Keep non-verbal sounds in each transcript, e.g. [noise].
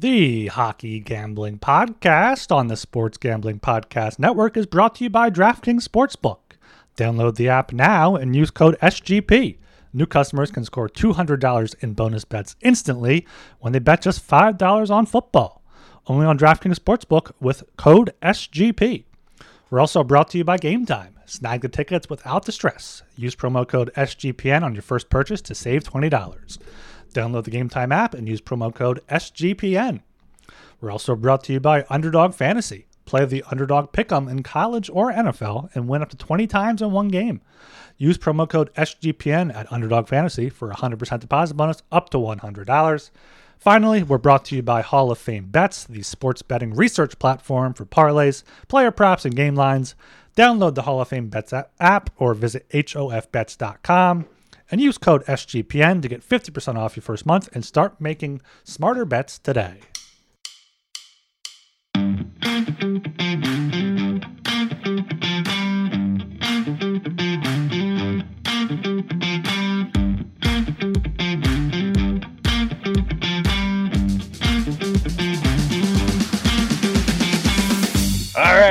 The Hockey Gambling Podcast on the Sports Gambling Podcast Network is brought to you by DraftKings Sportsbook. Download the app now and use code SGP. New customers can score $200 in bonus bets instantly when they bet just $5 on football. Only on DraftKings Sportsbook with code SGP. We're also brought to you by Game Time. Snag the tickets without the stress. Use promo code SGPN on your first purchase to save $20. Download the Game Time app and use promo code SGPN. We're also brought to you by Underdog Fantasy. Play the Underdog Pick'em in college or NFL and win up to 20 times in one game. Use promo code SGPN at Underdog Fantasy for a 100% deposit bonus up to $100. Finally, we're brought to you by Hall of Fame Bets, the sports betting research platform for parlays, player props, and game lines. Download the Hall of Fame Bets app or visit hofbets.com and use code SGPN to get 50% off your first month and start making smarter bets today.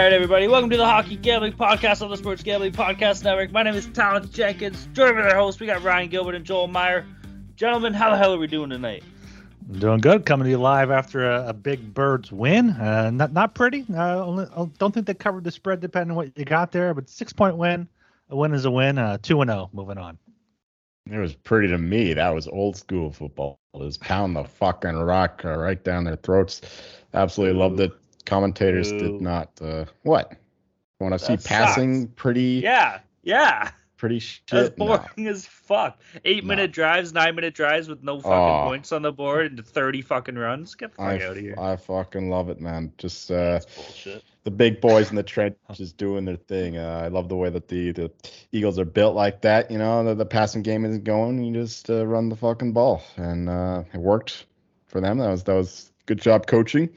Right, everybody, welcome to the Hockey Gambling Podcast on the Sports Gambling Podcast Network. My name is Talon Jenkins. Joining with our hosts, we got Ryan Gilbert and Joel Meyer. Gentlemen, how the hell are we doing tonight? Doing good. Coming to you live after a, a big Birds win. Uh, not not pretty. Uh, only, I don't think they covered the spread depending on what you got there, but six point win. A win is a win. Uh, two and zero. Moving on. It was pretty to me. That was old school football. It was pound the fucking rock uh, right down their throats. Absolutely loved it. Commentators Ooh. did not. Uh, what? Want to see passing? sucks. Pretty, Yeah, yeah. pretty shit. That's No. boring as fuck. Eight No. minute drives, nine minute drives with no fucking Oh. points on the board and 30 fucking runs. Get the I, fuck out of here. I fucking love it, man. Just uh, bullshit. the big boys in the [laughs] trenches doing their thing. Uh, I love the way that the, the Eagles are built like that. You know, the, the passing game isn't going. You just uh, run the fucking ball, and uh, it worked for them. That was that was good job coaching,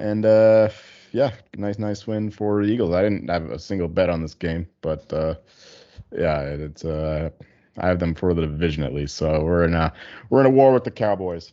and uh, yeah, nice nice win for the Eagles. I didn't have a single bet on this game, but uh, yeah, it's uh, I have them for the division at least. So we're in a we're in a war with the Cowboys.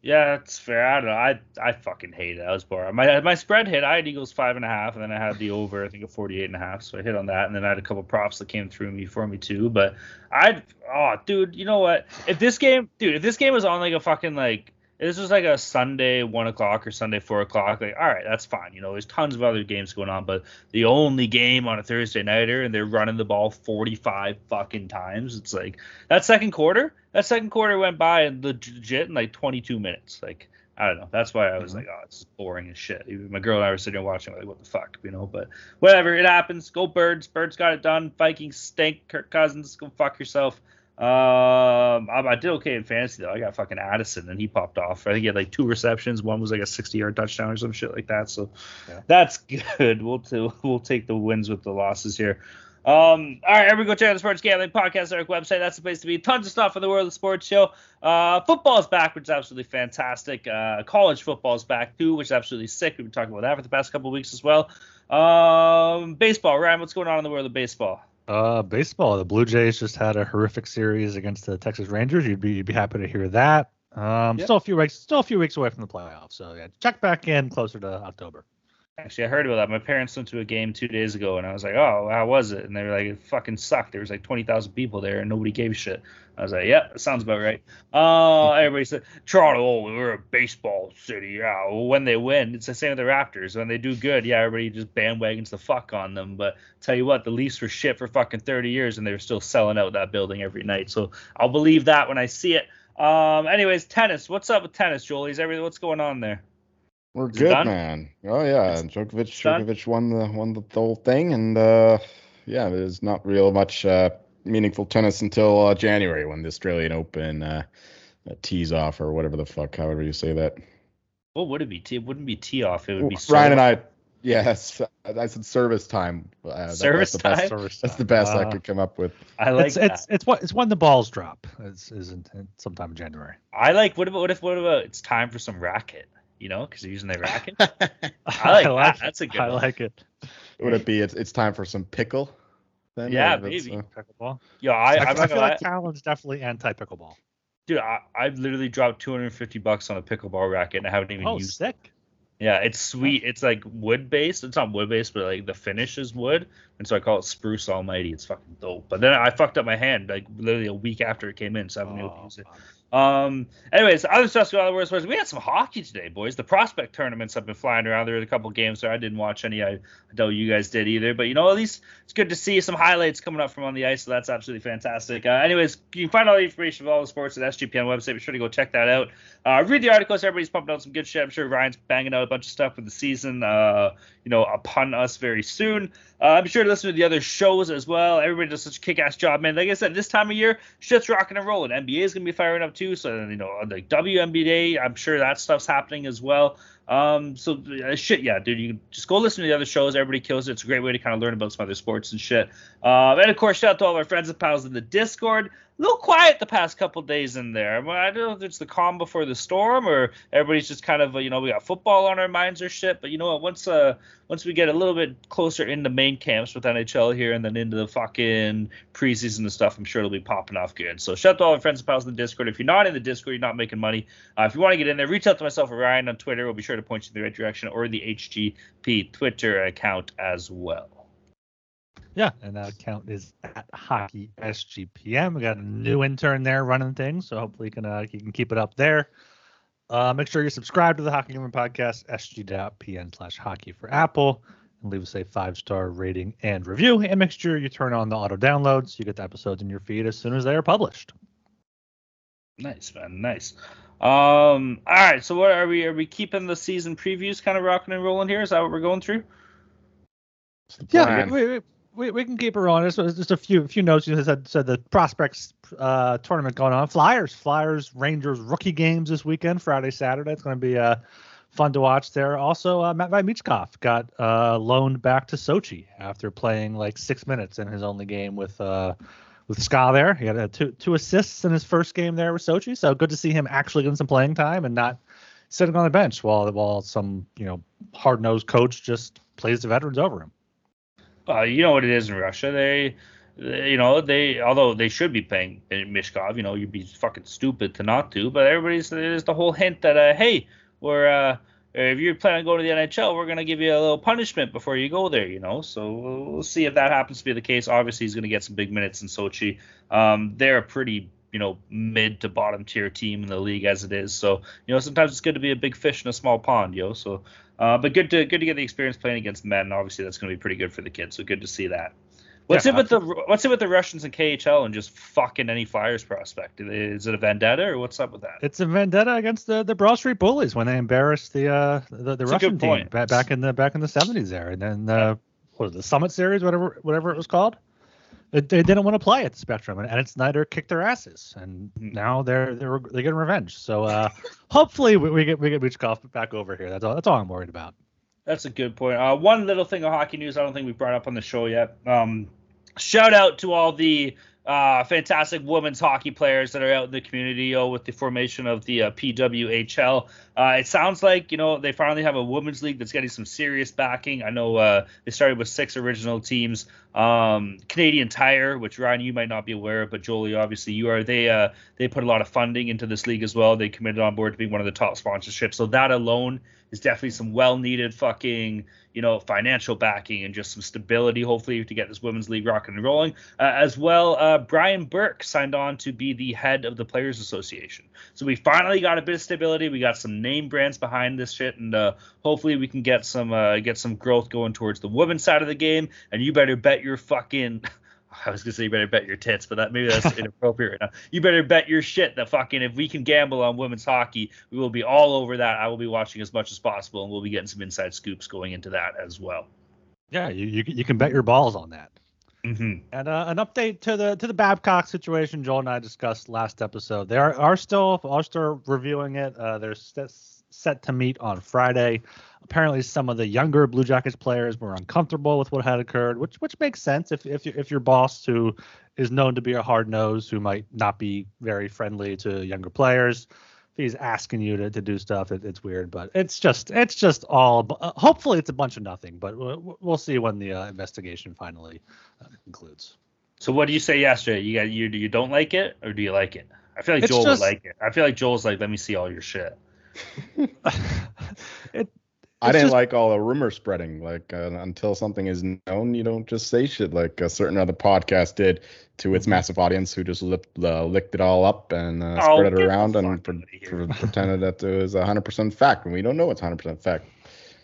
Yeah, that's fair. I don't know. I I fucking hate it. I was bored. My my spread hit. I had Eagles five and a half, and then I had the over. I think of 48 and a half. So I hit on that, and then I had a couple props that came through me for me too. But I, oh, dude, you know what? If this game, dude, if this game was on like a fucking like. This was like a Sunday one o'clock or Sunday four o'clock. Like, all right, that's fine. You know, there's tons of other games going on, but the only game on a Thursday nighter, and they're running the ball 45 fucking times. It's like that second quarter. That second quarter went by and legit in like 22 minutes. Like I don't know. That's why I was mm-hmm. like, oh, it's boring as shit. Even my girl and I were sitting there watching, like, what the fuck, you know? But whatever, it happens. Go Birds. Birds got it done. Vikings stink. Kirk Cousins, go fuck yourself. Um, I, I did okay in fantasy though. I got fucking Addison and he popped off. I think he had like two receptions. One was like a 60 yard touchdown or some shit like that. So Yeah. that's [laughs] good. We'll t- we'll take the wins with the losses here. Um, all right, everybody go check out the Sports Gambling Podcast Network website. That's the place to be. Tons of stuff in the world of the sports show. Uh, football's back, which is absolutely fantastic. Uh, college football is back too, which is absolutely sick. We've been talking about that for the past couple of weeks as well. Um, baseball, Ryan, what's going on in the world of baseball? Uh, baseball. The Blue Jays just had a horrific series against the Texas Rangers. You'd be you'd be happy to hear that. Um, Yep. still a few weeks still a few weeks away from the playoffs. So yeah, check back in closer to October. Actually, I heard about that. My parents went to a game two days ago, and I was like, "Oh, how was it?" And they were like, "It fucking sucked." There was like twenty thousand people there, and nobody gave a shit. I was like, "Yeah, sounds about right." Uh, [laughs] everybody said, "Toronto, oh, we're a baseball city." Yeah, well, when they win, it's the same with the Raptors. When they do good, yeah, everybody just bandwagons the fuck on them. But tell you what, the Leafs were shit for fucking thirty years, and they were still selling out that building every night. So I'll believe that when I see it. Um, anyways, tennis. What's up with tennis, Jolie? Is everything what's going on there? We're good, done? man. Oh yeah, It's- Djokovic, it's done? Djokovic won the won the whole thing, and uh, yeah, there's not real much uh, meaningful tennis until uh, January when the Australian Open uh, tees off or whatever the fuck, however you say that. What would it be? T- It wouldn't be tee off. It would be Ryan and I, yes, I said service time. Uh, that- Service that's the best, time? That's the best I Uh, could come up with. I like it's that. it's it's what it's when the balls drop. It's isn't sometime in January. I like. What about what if what about it's time for some racket? You know, because they're using their [laughs] racket. I like that. That's a good I one. like it. Would it be? It's, it's time for some pickle. Then Yeah, Or that's, maybe. uh, Pickleball. Yo, I, I, I'm I not feel gonna like lie. Talon's definitely anti pickleball. Dude, I, I've literally dropped 250 bucks on a pickleball racket and I haven't even Oh, used it. Oh sick. Yeah, it's sweet. It's like wood based. It's not wood based, but like the finish is wood, and so I call it Spruce Almighty. It's fucking dope. But then I fucked up my hand like literally a week after it came in, so I haven't been able to Oh, use it. Um. Anyways, other stuff going on the was we had some hockey today, boys. The prospect tournaments have been flying around. There were a couple games there. I didn't watch any. I, I know you guys did either. But you know, at least it's good to see some highlights coming up from on the ice. So that's absolutely fantastic. Uh, anyways, you can find all the information of all the sports at SGPN website. Be sure to go check that out. Uh, read the articles. Everybody's pumping out some good shit. I'm sure Ryan's banging out a bunch of stuff for the season. Uh, you know, upon us very soon. Uh, I'm sure to listen to the other shows as well. Everybody does such a kick-ass job, man. Like I said, this time of year, shit's rocking and rolling. NBA is gonna be firing up too. So you know, like WNBA, I'm sure that stuff's happening as well. Um, so uh, shit, yeah, dude, you just go listen to the other shows. Everybody kills it. It's a great way to kind of learn about some other sports and shit. Uh, and of course, shout out to all our friends and pals in the Discord. A little quiet the past couple days in there. I don't know if it's the calm before the storm or everybody's just kind of, uh, you know, we got football on our minds or shit. But you know what? Once uh once we get a little bit closer into main camps with NHL here and then into the fucking preseason and stuff, I'm sure it'll be popping off good. So shout out to all our friends and pals in the Discord. If you're not in the Discord, you're not making money. Uh, if you want to get in there, reach out to myself or Ryan on Twitter. We'll be sure to point you in the right direction or the HGP Twitter account as well. Yeah, and that account is at Hockey SGPN. We got a new intern there running things, so hopefully you can uh, you can keep it up there. Uh, make sure you subscribe to the Hockey Gamer Podcast, sg.pn slash hockey for Apple, and leave us a five star rating and review. And make sure you turn on the auto download so You get the episodes in your feed as soon as they are published. Nice, man. Nice. Um. All right. So what are we? Are we keeping the season previews kind of rocking and rolling here? Is that what we're going through? Yeah, we, we, we, we can keep it on. Just, just a few a few notes. You said said the prospects uh, tournament going on. Flyers, Flyers, Rangers rookie games this weekend, Friday, Saturday. It's going to be uh, fun to watch there. Also, uh, Matt Michkov got uh, loaned back to Sochi after playing like six minutes in his only game with uh, with Ska there. He had uh, two two assists in his first game there with Sochi. So good to see him actually getting some playing time and not sitting on the bench while while some you know hard nosed coach just plays the veterans over him. Uh, you know what it is in Russia. They, they, you know, they although they should be paying Michkov, you know, you'd be fucking stupid to not to. But everybody's there's the whole hint that uh, hey, we're uh, if you're planning on going to the NHL, we're gonna give you a little punishment before you go there, you know. So we'll, see if that happens to be the case. Obviously, he's gonna get some big minutes in Sochi. Um, they're a pretty you know mid to bottom tier team in the league as it is. So you know sometimes it's good to be a big fish in a small pond, yo. So uh, but good to good to get the experience playing against men. Obviously, that's going to be pretty good for the kids. So good to see that. What's Yeah, it with the What's it with the Russians and KHL and just fucking any Flyers prospect? Is it a vendetta or what's up with that? It's a vendetta against the the Broad Street Bullies when they embarrassed the uh the, the Russian team point. back in the back in the seventies there, and then uh, what was the Summit Series, whatever whatever it was called. It, they didn't want to play at the Spectrum, and, and Ed Snider kicked their asses, and Hmm. now they're they're they're getting revenge. So uh, [laughs] hopefully we, we get we get Michkov back over here. That's all that's all I'm worried about. That's a good point. Uh, one little thing of hockey news I don't think we brought up on the show yet. Um, shout out to all the uh, fantastic women's hockey players that are out in the community oh, with the formation of the uh, PWHL. Uh, it sounds like you know they finally have a women's league that's getting some serious backing. I know uh, they started with six original teams. Um, Canadian Tire, which Ryan you might not be aware of, but Jolie obviously you are. They uh, they put a lot of funding into this league as well. They committed on board to being one of the top sponsorships. So that alone is definitely some well needed fucking you know financial backing and just some stability hopefully to get this women's league rocking and rolling uh, as well uh, brian burke signed on to be the head of the players association so we finally got a bit of stability we got some name brands behind this shit and uh, hopefully we can get some uh, get some growth going towards the women's side of the game and you better bet your fucking [laughs] I was gonna say you better bet your tits, but that maybe that's inappropriate right now. You better bet your shit that fucking if we can gamble on women's hockey, we will be all over that. I will be watching as much as possible, and we'll be getting some inside scoops going into that as well. Yeah, you you, you can bet your balls on that. Mm-hmm. And uh, an update to the to the Babcock situation Joel and I discussed last episode. They are, are still are still reviewing it. Uh, they're set, set to meet on Friday. Apparently, some of the younger Blue Jackets players were uncomfortable with what had occurred, which which makes sense if if if your boss who is known to be a hard nose who might not be very friendly to younger players. If he's asking you to, to do stuff, it, it's weird, but it's just it's just all. Uh, hopefully, it's a bunch of nothing, but we'll, we'll see when the uh, investigation finally uh, concludes. So what do you say yesterday? You got you you don't like it or do you like it? I feel like It's Joel just- would like it. I feel like Joel's like, let me see all your shit. [laughs] [laughs] it, I didn't just- like all the rumor spreading. Like uh, until something is known, you don't just say shit like a certain other podcast did to Mm-hmm. its massive audience, who just lip, uh, licked it all up and uh, Oh, spread it around and pre- pre- pretended that it was 100% fact when we don't know it's 100% fact.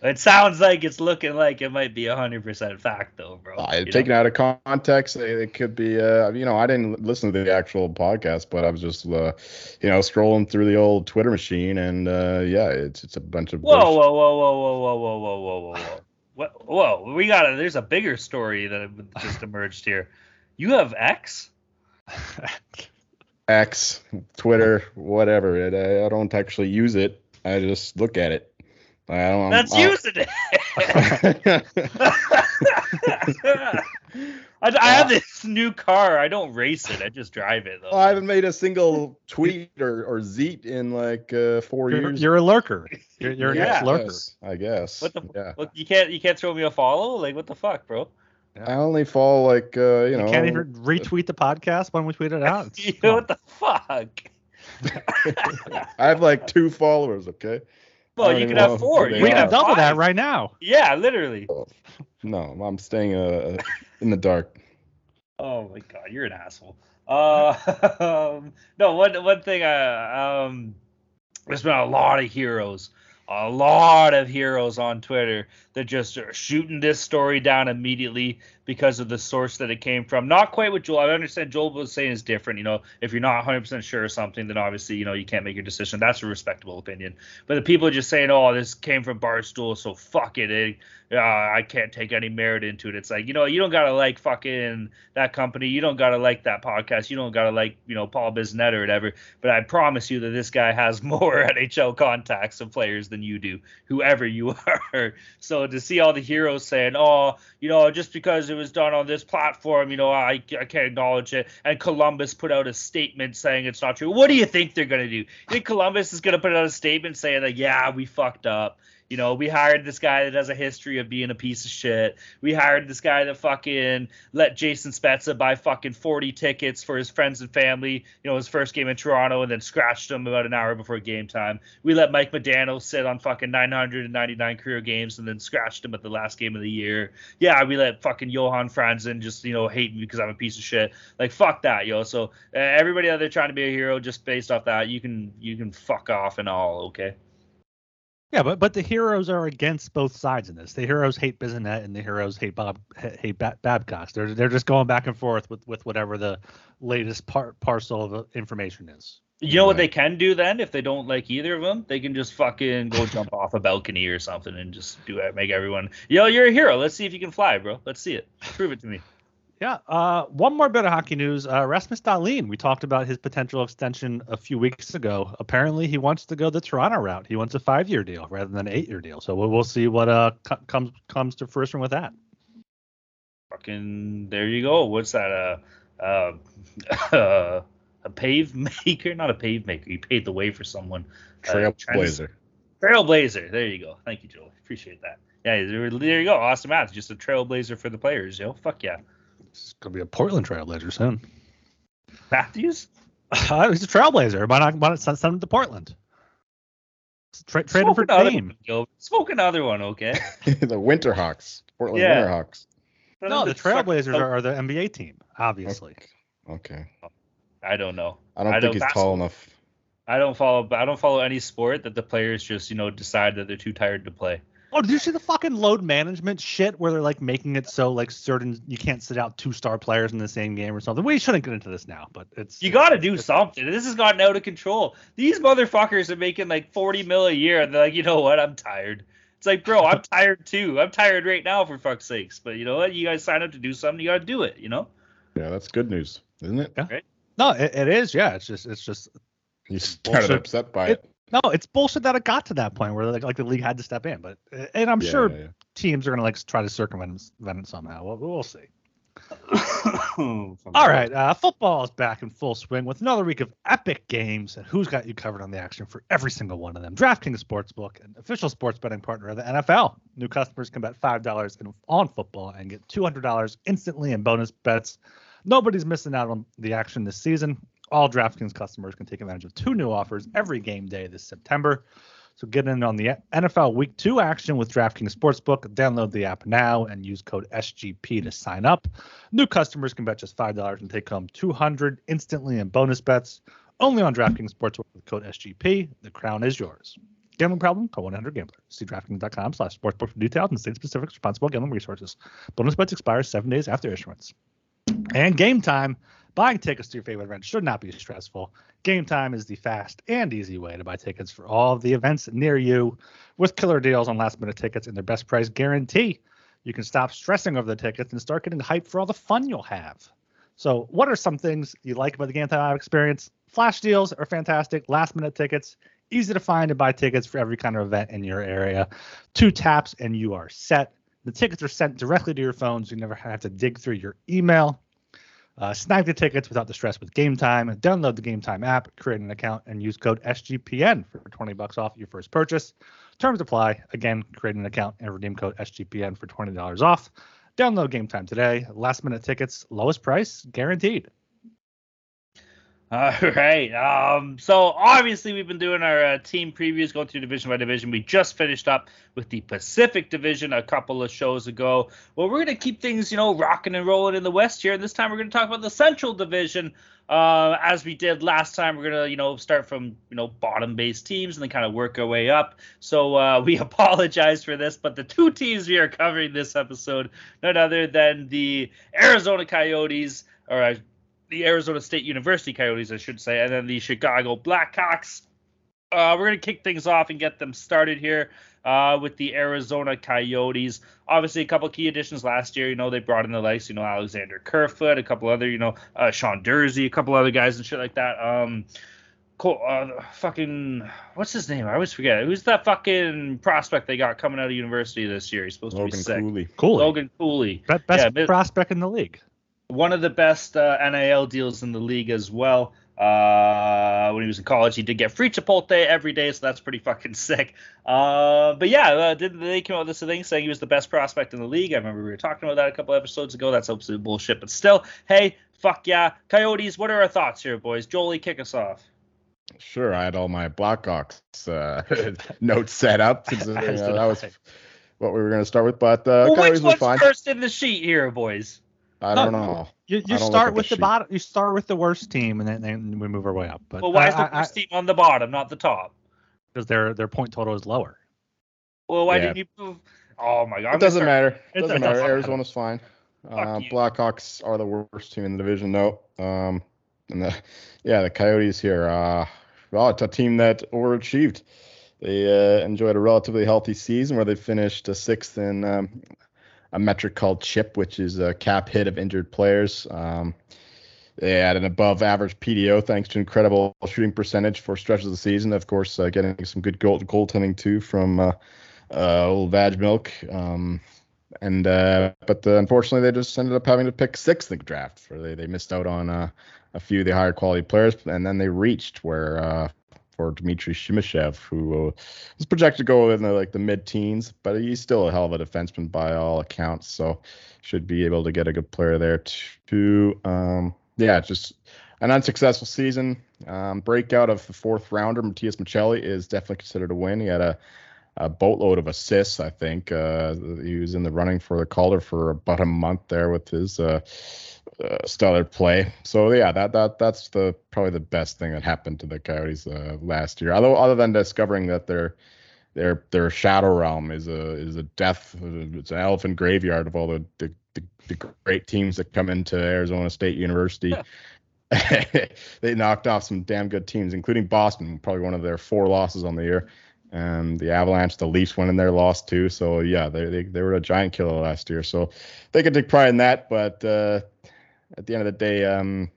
It sounds like it's looking like it might be hundred percent fact though, bro. Uh, You know? out of context, it, it could be. Uh, you know, I didn't listen to the actual podcast, but I was just, uh, you know, scrolling through the old Twitter machine, and uh, yeah, it's it's a bunch of. Whoa, bullshit. whoa, whoa, whoa, whoa, whoa, whoa, whoa, whoa, whoa, whoa. [sighs] What? Whoa, we got a. There's a bigger story that just emerged here. You have X? [laughs] X, Twitter, whatever. It, I, I don't actually use it. I just look at it. I don't. That's I- using it. [laughs] I, I have this new car. I don't race it. I just drive it though. Well, I haven't made a single tweet or, or zeet in like uh, 4 you're, years. you're a lurker. You're, you're an Yeah. ex-lurker. Yes, I guess. What the? yeah. What, you can't. You can't throw me a follow. Like what the fuck, bro? I only follow like uh, you You know. can't even retweet the podcast when we tweet it out. You [laughs] come what the fuck? [laughs] I have like two followers. Okay. Well, you even could have four. You we can have double that right now. Yeah, literally. No, I'm staying uh, in the dark. Oh my god, you're an asshole. Uh, [laughs] um, no, one one thing. Uh, um, there's been a lot of heroes, a lot of heroes on Twitter that just are shooting this story down immediately because of the source that it came from. Not quite what Joel. I understand Joel was saying is different. You know, if you're not 100 percent sure of something, then obviously you know you can't make your decision. That's a respectable opinion. But the people are just saying, "Oh, this came from Barstool, so fuck it." it uh, I can't take any merit into it. It's like, you know, you don't gotta like fucking that company. You don't gotta like that podcast. You don't gotta like, you know, Paul Bissonnette or whatever. But I promise you that this guy has [laughs] more NHL contacts and players than you do, whoever you [laughs] are. So to see all the heroes saying, oh, you know, just because it was done on this platform, you know, I, I can't acknowledge it. And Columbus put out a statement saying it's not true. What do you think they're gonna do? You think Columbus is gonna put out a statement saying that, yeah, we fucked up. You know, we hired this guy that has a history of being a piece of shit. We hired this guy that fucking let Jason Spezza buy fucking 40 tickets for his friends and family, you know, his first game in Toronto and then scratched him about an hour before game time. We let Mike Modano sit on fucking 999 career games and then scratched him at the last game of the year. Yeah, we let fucking Johan Franzen just, you know, hate me because I'm a piece of shit. Like, fuck that, yo. So uh, everybody out there trying to be a hero just based off that, you can you can fuck off and all, okay? Yeah, but but the heroes are against both sides in this. The heroes hate Bissonnette and the heroes hate Bob hate Bab- Babcock. They're they're just going back and forth with with whatever the latest part parcel of uh, information is. You know what they can do then if they don't like either of them? They can just fucking go jump [laughs] off a balcony or something and just do it. Make everyone, yo, you're a hero. Let's see if you can fly, bro. Let's see it. Prove it to me. Yeah. Uh, one more bit of hockey news. Uh, Rasmus Dahlin. We talked about his potential extension a few weeks ago. Apparently, he wants to go the Toronto route. He wants a five-year deal rather than an eight-year deal. So we'll, we'll see what uh co- comes comes to fruition with that. Fucking, there you go. What's that? Uh, uh, [laughs] a pave maker? Not a pave maker. You paved the way for someone. Uh, Trailblazer. Trailblazer. There you go. Thank you, Joel. Appreciate that. Yeah, there there you go. Auston Matthews, just a trailblazer for the players, yo. Fuck yeah. It's gonna be a Portland Trailblazer soon. Matthews? Uh, he's a Trailblazer. Why not, why not send, send him to Portland? Tra- trade him for Smoke another Dame. one, yo. Smoke another one, okay? [laughs] the Winterhawks. Portland Yeah. Winterhawks. No, the Trailblazers are, are the NBA team, obviously. Okay. I don't know. I don't I think don't- he's tall enough. I don't follow. I don't follow any sport that the players just you know decide that they're too tired to play. Oh, did you see the fucking load management shit where they're like making it so like certain you can't sit out two star players in the same game or something? We shouldn't get into this now, but it's You got to do it's- something. This has gotten out of control. These motherfuckers are making like forty mil a year, and they're like, you know what? I'm tired. It's like, bro, I'm [laughs] tired too. I'm tired right now, for fuck's sakes. But you know what? You guys sign up to do something. You got to do it. You know. Yeah, that's good news, isn't it? No, it, it is. Yeah, it's just it's just You started Bullshit. upset by It- it. No, it's bullshit that it got to that point where like, like the league had to step in. But and I'm Yeah, sure yeah, yeah. teams are gonna like try to circumvent it somehow. We'll, we'll see. All [coughs] All right, uh, football is back in full swing with another week of epic games, and who's got you covered on the action for every single one of them? DraftKings Sportsbook, an official sports betting partner of the NFL. New customers can bet five dollars on football and get two hundred dollars instantly in bonus bets. Nobody's missing out on the action this season. All DraftKings customers can take advantage of two new offers every game day this September. So get in on the NFL Week 2 action with DraftKings Sportsbook. Download the app now and use code SGP to sign up. New customers can bet just $5 and take home 200 instantly in bonus bets. Only on DraftKings Sportsbook with code SGP. The crown is yours. Gambling problem? Call 1-800-GAMBLER. See DraftKings.com slash sportsbook for details and state-specific responsible gambling resources. Bonus bets expire seven days after issuance. And game time. Buying tickets to your favorite event should not be stressful. Game Time is the fast and easy way to buy tickets for all of the events near you with killer deals on last minute tickets and their best price guarantee. You can stop stressing over the tickets and start getting hyped for all the fun you'll have. So, what are some things you like about the Game Time experience? Flash deals are fantastic, last minute tickets, easy to find and buy tickets for every kind of event in your area. Two taps and you are set. The tickets are sent directly to your phone, so you never have to dig through your email. Uh, snag the tickets without the stress with Game Time. Download the Game Time app, create an account, and use code SGPN for 20 bucks off your first purchase. Terms apply. Again, create an account and redeem code SGPN for $20 off. Download Game Time today. Last minute tickets, lowest price guaranteed. All right. Um, so obviously we've been doing our uh, team previews, going through division by division. We just finished up with the Pacific Division a couple of shows ago. Well, we're gonna keep things, you know, rocking and rolling in the West here. And this time we're gonna talk about the Central Division. Uh, as we did last time, we're gonna, you know, start from you know bottom-based teams and then kind of work our way up. So uh, we [laughs] apologize for this, but the two teams we are covering this episode, none other than the Arizona Coyotes, or uh, the Arizona State University Coyotes, I should say, and then the Chicago Blackhawks. Uh, we're going to kick things off and get them started here uh, with the Arizona Coyotes. Obviously, a couple key additions last year. You know, they brought in the likes, you know, Alexander Kerfoot, a couple other, you know, uh, Sean Durzi, a couple other guys and shit like that. Um, cool, uh, fucking, what's his name? I always forget. Who's that fucking prospect they got coming out of university this year? He's supposed Logan to be sick. Cooley. Cool. Logan Cooley. Be- best Yeah, but- prospect in the league. One of the best uh, NIL deals in the league as well. Uh, when he was in college, he did get free Chipotle every day, so that's pretty fucking [laughs] sick. Uh, but yeah, uh, did they came out with this thing saying he was the best prospect in the league? I remember we were talking about that a couple episodes ago. That's absolute bullshit, but still, hey, fuck yeah, Coyotes. What are our thoughts here, boys? Jolie, kick us off. Sure, I had all my Blackhawks uh, [laughs] notes set up. Since, [laughs] uh, As you know, did that was what we were going to start with, but uh, well, Coyotes which was one's fine. first in the sheet here, boys? I don't know. You, you don't start at the with the sheet. bottom. You start with the worst team, and then, then we move our way up. But Well, why is the worst I- team on the bottom, not the top? because their their point total is lower. Well, why Yeah. didn't you move? Oh my god, I'm It doesn't gonna matter. It It doesn't doesn't matter. matter. Arizona's fine. Uh. Blackhawks are the worst team in the division, though. Um, and the, yeah, the Coyotes here. Uh, well, it's a team that overachieved. They uh, enjoyed a relatively healthy season where they finished uh, sixth in um, a metric called CHIP, which is a cap hit of injured players. Um, they had an above average PDO thanks to incredible shooting percentage for stretches of the season. Of course, uh, getting some good goal goaltending too from uh, uh, old Vejmelka. Um, and uh, but uh, unfortunately, they just ended up having to pick sixth in the draft. For they they missed out on uh, a few of the higher quality players, and then they reached where for Dmitry Simashev, who uh, was projected to go in the, like the mid teens, but he's still a hell of a defenseman by all accounts. So should be able to get a good player there too. Um, yeah, just an unsuccessful season. Um, breakout of the fourth rounder, Matias Maccelli, is definitely considered a win. He had a, a boatload of assists, I think. Uh, he was in the running for the Calder for about a month there with his uh, uh, stellar play. So yeah, that that that's the probably the best thing that happened to the Coyotes uh, last year. Although other than discovering that their their their shadow realm is a is a death, it's an elephant graveyard of all the the, the, the great teams that come into Arizona State University. [laughs] they knocked off some damn good teams, including Boston, probably one of their four losses on the year. And the Avalanche, the Leafs went in there, lost too. So yeah, they, they they were a giant killer last year. So they could take pride in that. But uh, at the end of the day, um,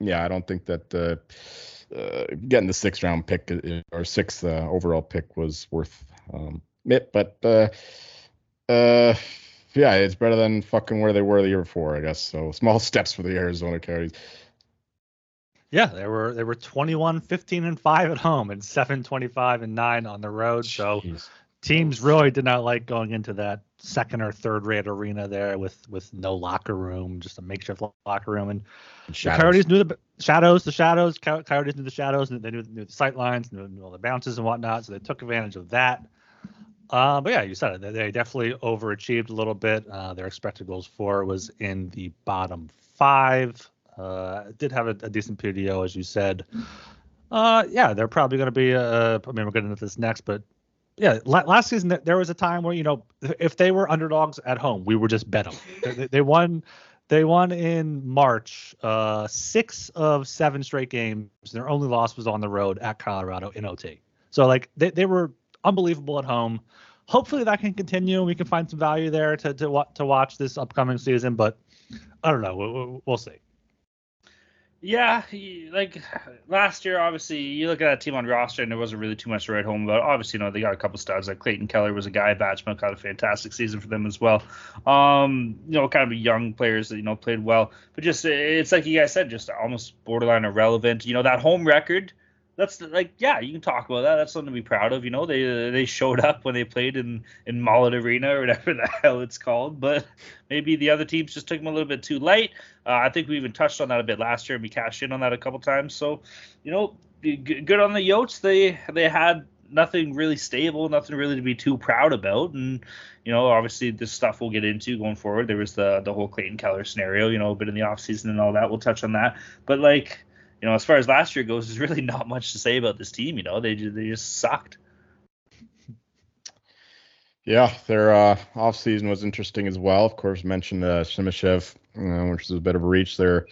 yeah, I don't think that uh, uh, getting the sixth round pick uh, or sixth uh, overall pick was worth um, it. But uh, yeah, it's better than fucking where they were the year before, I guess. So small [laughs] steps for the Arizona Coyotes. Yeah, they were they were 21, 15 and 5 at home and 7 25 and 9 on the road. So Jeez. teams really did not like going into that second or third rate arena there with with no locker room, just a makeshift locker room. And the Coyotes knew the shadows, the shadows. Coyotes knew the shadows, and they knew, knew the sight lines, knew, knew all the bounces and whatnot. So they took advantage of that. Uh, but yeah, you said it. They definitely overachieved a little bit. Uh, their expected goals for was in the bottom five. Uh, did have a, a, decent PDO, as you said. Uh, yeah, they're probably going to be. Uh, I mean, we're getting into this next, but yeah, last season there was a time where you know if they were underdogs at home, we were just bet them. [laughs] they, they, won. They won in March, uh, six of seven straight games. Their only loss was on the road at Colorado in OT. So like they, they were unbelievable at home. Hopefully that can continue. We can find some value there to to to watch this upcoming season. But I don't know. We'll, we'll see. Yeah, like last year, obviously, you look at that team on roster, and there wasn't really too much to write home about. Obviously, you know they got a couple studs. Like Clayton Keller was a guy. Batchman had a fantastic season for them as well. Um, you know, kind of young players that you know played well, but just it's like you guys said, just almost borderline irrelevant. You know that home record that's like yeah, you can talk about that. That's something to be proud of. You know, they they showed up when they played in in Mullet Arena or whatever [laughs] the hell it's called. But maybe the other teams just took them a little bit too light. Uh, I think we even touched on that a bit last year, and we cashed in on that a couple times. So, you know, good on the Yotes. They they had nothing really stable, nothing really to be too proud about. And you know, obviously this stuff we'll get into going forward. There was the the whole Clayton Keller scenario, you know, a bit in the offseason and all that. We'll touch on that. But like you know, as far as last year goes, there's really [laughs] not much to say about this team. You know, they they just sucked. Yeah, their uh, off season was interesting as well. Of course, mentioned uh, uh, which is a bit of a reach. Their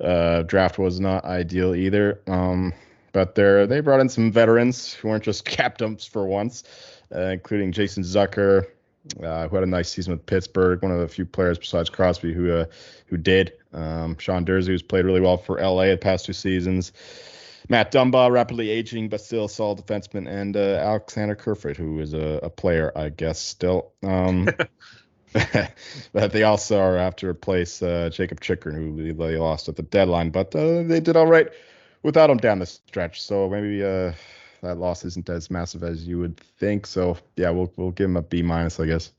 uh, draft was not ideal either. Um, but they they brought in some veterans who weren't just [laughs] cap dumps for once, uh, including Jason Zucker, uh, who had a nice season with Pittsburgh, one of the few players besides Crosby who uh, who did. Um, Sean Durzi, who's played really well for LA the past two seasons. Matt Dumba, rapidly aging but still a solid defenseman, and uh, Alexander Kerfoot, who is a, a, player, I guess, still. Um, [laughs] [laughs] but they also are after replace uh, Jakob Chychrun, who they lost at the deadline, but uh, they did all right without him down the stretch. So maybe uh, that loss isn't as massive as you would think. So yeah, we'll we'll give him a B minus, I guess.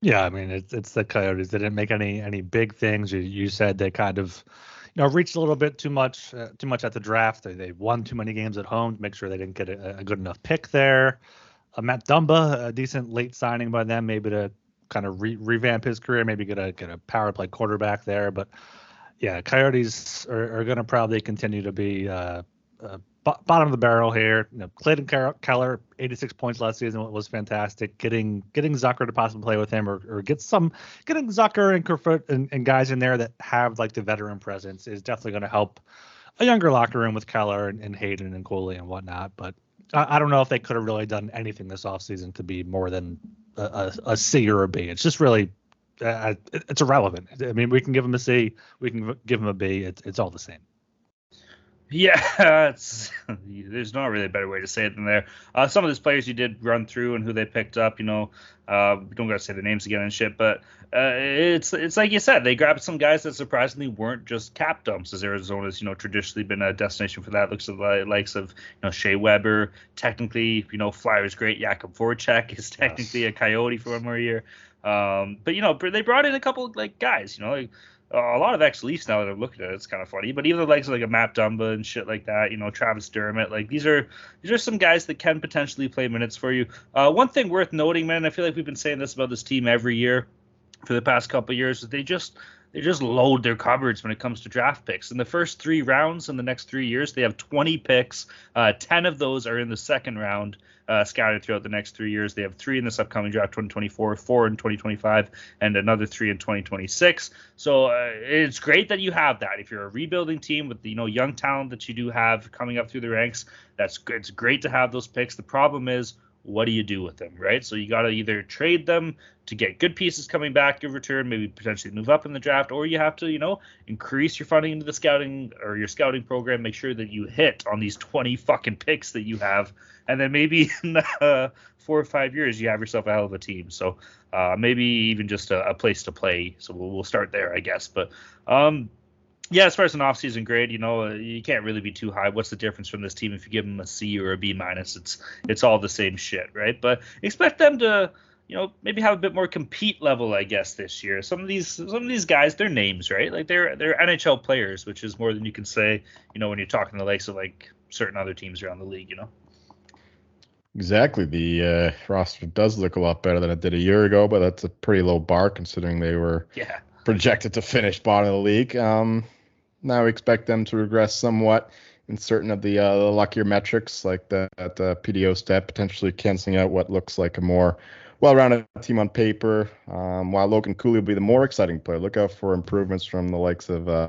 Yeah, I mean it's it's the Coyotes. They didn't make any any big things. You, you said they kind of you know reached a little bit too much uh, too much at the draft. They they won too many games at home to make sure they didn't get a, a good enough pick there. Uh, Matt Dumba, a decent late signing by them, maybe to kind of re- revamp his career, maybe get a get a power play quarterback there. But yeah, Coyotes are, are going to probably continue to be uh, uh, bottom of the barrel here. You know, Clayton Keller, 86 points last season was fantastic. Getting getting Zucker to possibly play with him, or, or get some getting Zucker and Kerfoot and, and guys in there that have like the veteran presence is definitely going to help a younger locker room with Keller and, and Hayton and Cooley and whatnot. But I, I, don't know if they could have really done anything this offseason to be more than a, a, a C or a B. It's just really uh, it's irrelevant. I mean, we can give them a C, we can give them a B. It's it's all the same. Yeah, it's [laughs] there's not really a better way to say it than there. Uh, some of these players you did run through and who they picked up, you know, uh, don't gotta say the names again and shit, but uh, it's it's like you said, they grabbed some guys that surprisingly weren't just cap dumps, as Arizona's you know traditionally been a destination for that. Looks like the likes of you know Shea Weber, technically you know Flyers great Jakub Voracek is technically yes. a Coyote for one more year. Um, but you know they brought in a couple like guys, you know. Like, a lot of ex Leafs now that I'm looking at it, it's kind of funny. But even the likes of like a Matt Dumba and shit like that, you know, Travis Dermott, like these are these are some guys that can potentially play minutes for you. Uh, one thing worth noting, man, I feel like we've been saying this about this team every year for the past couple years, is they just they just load their cupboards when it comes to draft picks. In the first three rounds in the next three years, they have 20 picks. Uh, 10 of those are in the second round, uh, scattered throughout the next three years. They have three in this upcoming draft, 2024, four in 2025, and another three in 2026. So uh, it's great that you have that. If you're a rebuilding team with the you know young talent that you do have coming up through the ranks, that's it's great to have those picks. The problem is what do you do with them, right? So you got to either trade them to get good pieces coming back in return, maybe potentially move up in the draft, or you have to, you know, increase your funding into the scouting or your scouting program, make sure that you hit on these 20 fucking picks that you have, and then maybe [laughs] in uh, four or five years you have yourself a hell of a team. So uh, maybe even just a, a, place to play. So we'll, we'll start there, I guess. But um, yeah, as far as an offseason grade, you know, uh, you can't really be too high. What's the difference from this team if you give them a C or a B minus? It's it's all the same shit, right? But expect them to, you know, maybe have a bit more compete level, I guess, this year. Some of these some of these guys, they're names, right? Like they're they're NHL players, which is more than you can say, you know, when you're talking the likes of like certain other teams around the league, you know. Exactly. The uh, roster does look a lot better than it did a year ago, but that's a pretty low bar considering they were Yeah. projected to finish bottom of the league. Um, now we expect them to regress somewhat in certain of the, uh, the luckier metrics, like that uh, PDO stat, potentially canceling out what looks like a more well-rounded team on paper. Um, while Logan Cooley will be the more exciting player, look out for improvements from the likes of uh,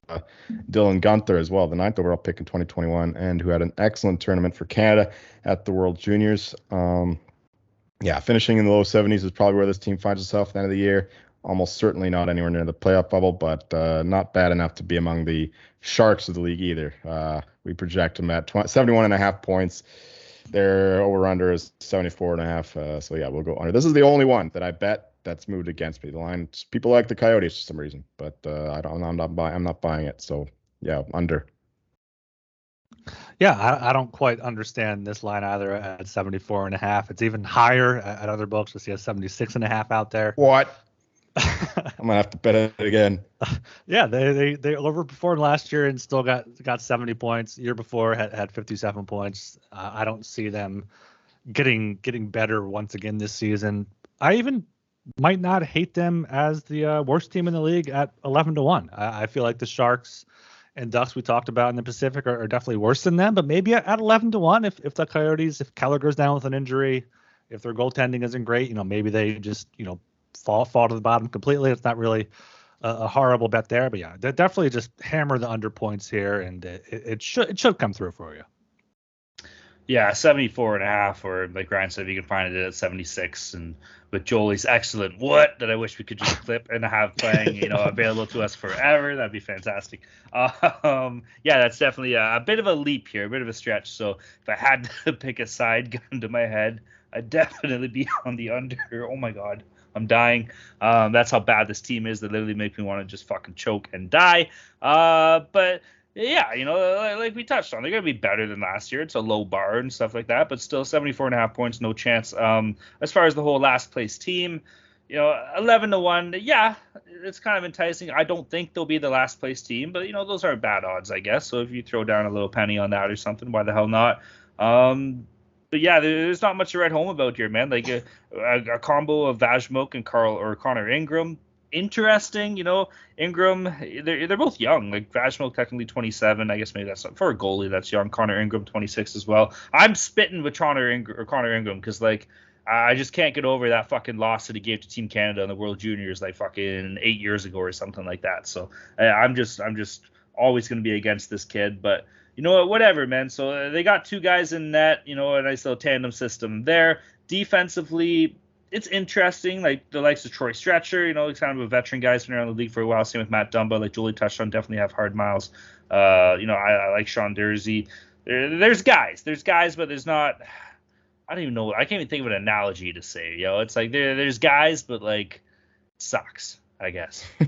Dylan Guenther as well, the ninth overall pick in 2021, and who had an excellent tournament for Canada at the World Juniors. Um, yeah, finishing in the low 70s is probably where this team finds itself at the end of the year. Almost certainly not anywhere near the playoff bubble, but uh, not bad enough to be among the sharks of the league either. Uh, we project them at 20, 71 and a half points. Their over under is 74 and a half. Uh, so yeah, we'll go under. This is the only one that I bet that's moved against me. The line people like the Coyotes for some reason, but uh, I don't. I'm not buying. I'm not buying it. So yeah, under. Yeah, I, I don't quite understand this line either at 74 and a half. It's even higher at, at other books. We see a 76 and a half out there. What? I'm gonna have to bet it again. [laughs] yeah, they they they overperformed last year and still got got 70 points. Year before had had 57 points. Uh, I don't see them getting getting better once again this season. I even might not hate them as the uh, worst team in the league at 11 to one. I, I, feel like the Sharks and Ducks we talked about in the Pacific are, are, definitely worse than them, but maybe at 11 to one if if the Coyotes if Keller goes down with an injury, if their goaltending isn't great, you know maybe they just you know fall fall to the bottom completely. It's not really a, a horrible bet there, but yeah, definitely just hammer the under points here, and it, it should it should come through for you. Yeah, 74 and a half, or like Ryan said, if you can find it at 76. And with Joely's excellent what that I wish we could just [laughs] clip and have playing, you know, available to us forever. That'd be fantastic. Um, yeah, that's definitely a, a, bit of a leap here, a bit of a stretch. So if I had [laughs] to pick a side gun to my head, I'd definitely be on the under. Oh my God. I'm dying. Um, that's how bad this team is. They literally make me want to just fucking choke and die. Uh, but yeah, you know, like we touched on, they're going to be better than last year. It's a low bar and stuff like that, but still 74 and a half points, no chance. Um, as far as the whole last place team, you know, 11 to 1, yeah, it's kind of enticing. I don't think they'll be the last place team, but, you know, those aren't bad odds, I guess. So if you throw down a little penny on that or something, why the hell not? Um, but yeah, there's not much to write home about here, man. Like a, a, a combo of Vajmok and Carl or Connor Ingram, interesting. You know, Ingram, they're they're both young. Like Vajmok, technically 27. I guess maybe that's not, for a goalie that's young. Connor Ingram, 26 as well. I'm spitting with Connor Ingram or Connor Ingram because like I just can't get over that fucking loss that he gave to Team Canada in the World Juniors like fucking eight years ago or something like that. So I'm just I'm just always going to be against this kid, but you know what, whatever, man. So uh, they got two guys in net, you know, a nice little tandem system there. Defensively, it's interesting. Like the likes of Troy Stecher, you know, he's kind of a veteran guy, has been around the league for a while. Same with Matt Dumba, like Julie touched on, definitely have hard miles. Uh, you know, I, I like Sean Durzi. There, there's guys, there's guys, but there's not. I don't even know. I can't even think of an analogy to say. You know, it's like there, there's guys, but like sucks, I guess. [laughs]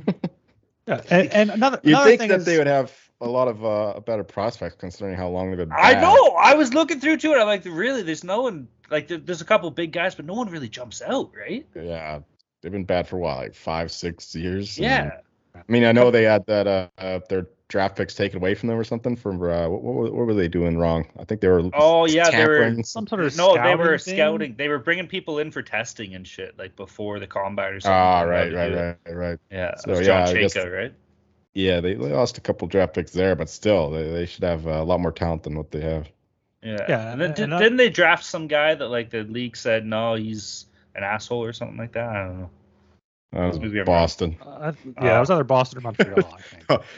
yeah, and, and another. You think that is, they would have a lot of uh, better prospects considering how long they've been. Bad. I know. I was looking through to it. I'm like, really? There's no one. Like, there's a couple big guys, but no one really jumps out, right? Yeah, they've been bad for a while, like five, six years. Yeah. I mean, I know they had that uh, uh, their draft picks taken away from them or something. From uh, what, what, what were they doing wrong? I think they were. Oh yeah, they were some sort of no. They were thing? scouting. They were bringing people in for testing and shit, like before the combine or something. Ah, right, right, right, right, right. Yeah, so yeah, John Chayka, right? Yeah, they, they lost a couple draft picks there, but still, they, they should have a lot more talent than what they have. Yeah. Yeah. And then, did, not they draft some guy that like the league said no, he's an asshole or something like that? I don't know. Uh, was Boston. Uh, yeah, uh, it was either Boston or Montreal.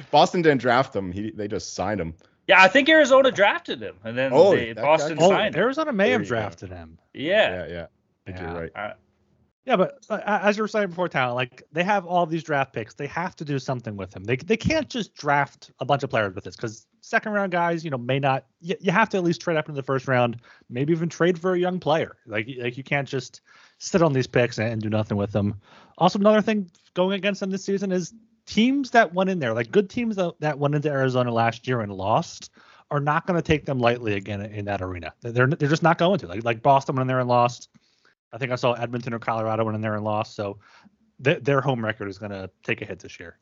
[laughs] Boston didn't draft him. He they just signed him. Yeah, I think Arizona drafted him, and then oh, they, Boston oh, signed Arizona may have drafted go. him. Yeah, yeah, yeah. I think yeah. you're right. Yeah, but uh, as you were saying before, talent like they have all these draft picks. They have to do something with them. They they can't just draft a bunch of players with this because second round guys, you know, may not. You, you have to at least trade up into the first round. Maybe even trade for a young player. Like like you can't just sit on these picks and, and do nothing with them. Also, another thing going against them this season is teams that went in there, like good teams that, that went into Arizona last year and lost, are not going to take them lightly again in that arena. They're they're just not going to. Like like Boston went in there and lost. I think I saw Edmonton or Colorado went in there and lost. So th- their home record is going to take a hit this year.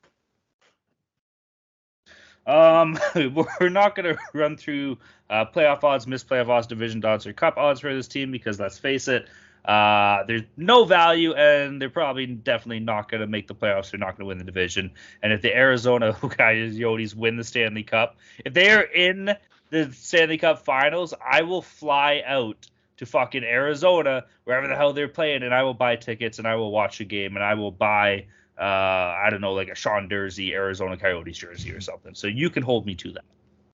Um, [laughs] we're not going to run through uh, playoff odds, missed playoff odds, division odds, or cup odds for this team because let's face it, uh, there's no value, and they're probably definitely not going to make the playoffs. They're not going to win the division. And if the Arizona [laughs] Coyotes win the Stanley Cup, if they are in the Stanley Cup Finals, I will fly out to fucking Arizona, wherever the hell they're playing, and I will buy tickets and I will watch a game and I will buy uh, I don't know, like a Sean Durzi Arizona Coyotes jersey or something. So you can hold me to that.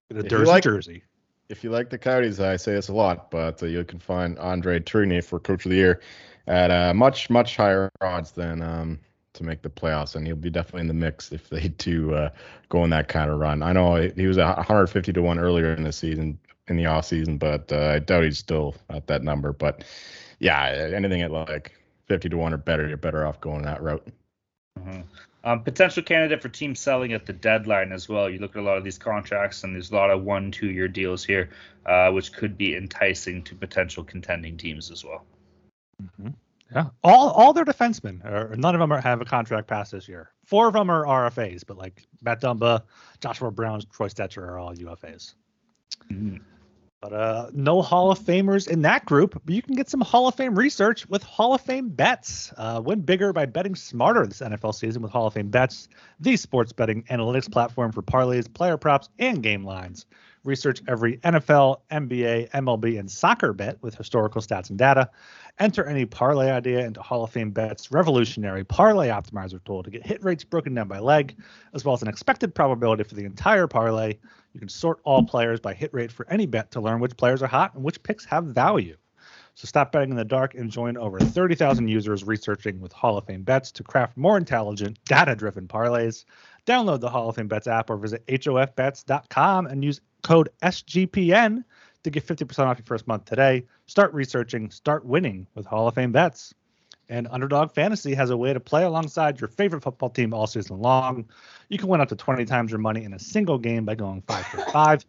The Durzi like, jersey. If you like the Coyotes, I say this a lot, but uh, you can find Andre Tourigny for Coach of the Year at uh, much much higher odds than um, to make the playoffs, and he'll be definitely in the mix if they do uh, go on that kind of run. I know he was 150 to one earlier in the season, in the off season, but uh, I doubt he's still at that number. But yeah, anything at like 50 to one or better, you're better off going that route. Mm-hmm. Um, potential candidate for team selling at the deadline as well. You look at a lot of these contracts, and there's a lot of one, two year deals here, uh, which could be enticing to potential contending teams as well. Mm-hmm. Yeah, all all their defensemen, or none of them are, have a contract past this year. Four of them are RFAs, but like Matt Dumba, Joshua Brown, Troy Stecher are all UFAs. Mm-hmm. But uh, no Hall of Famers in that group, but you can get some Hall of Fame research with Hall of Fame bets. Uh, win bigger by betting smarter this NFL season with Hall of Fame bets, the sports betting analytics platform for parlays, player props, and game lines. Research every NFL, NBA, MLB, and soccer bet with historical stats and data. Enter any parlay idea into Hall of Fame Bet's revolutionary parlay optimizer tool to get hit rates broken down by leg, as well as an expected probability for the entire parlay. You can sort all players by hit rate for any bet to learn which players are hot and which picks have value. So stop betting in the dark and join over 30,000 users researching with Hall of Fame bets to craft more intelligent, data driven parlays. Download the Hall of Fame Bets app or visit hofbets.com and use code SGPN to get 50% off your first month today. Start researching, start winning with Hall of Fame bets. And Underdog Fantasy has a way to play alongside your favorite football team all season long. You can win up to 20 times your money in a single game by going 5 for [laughs] 5.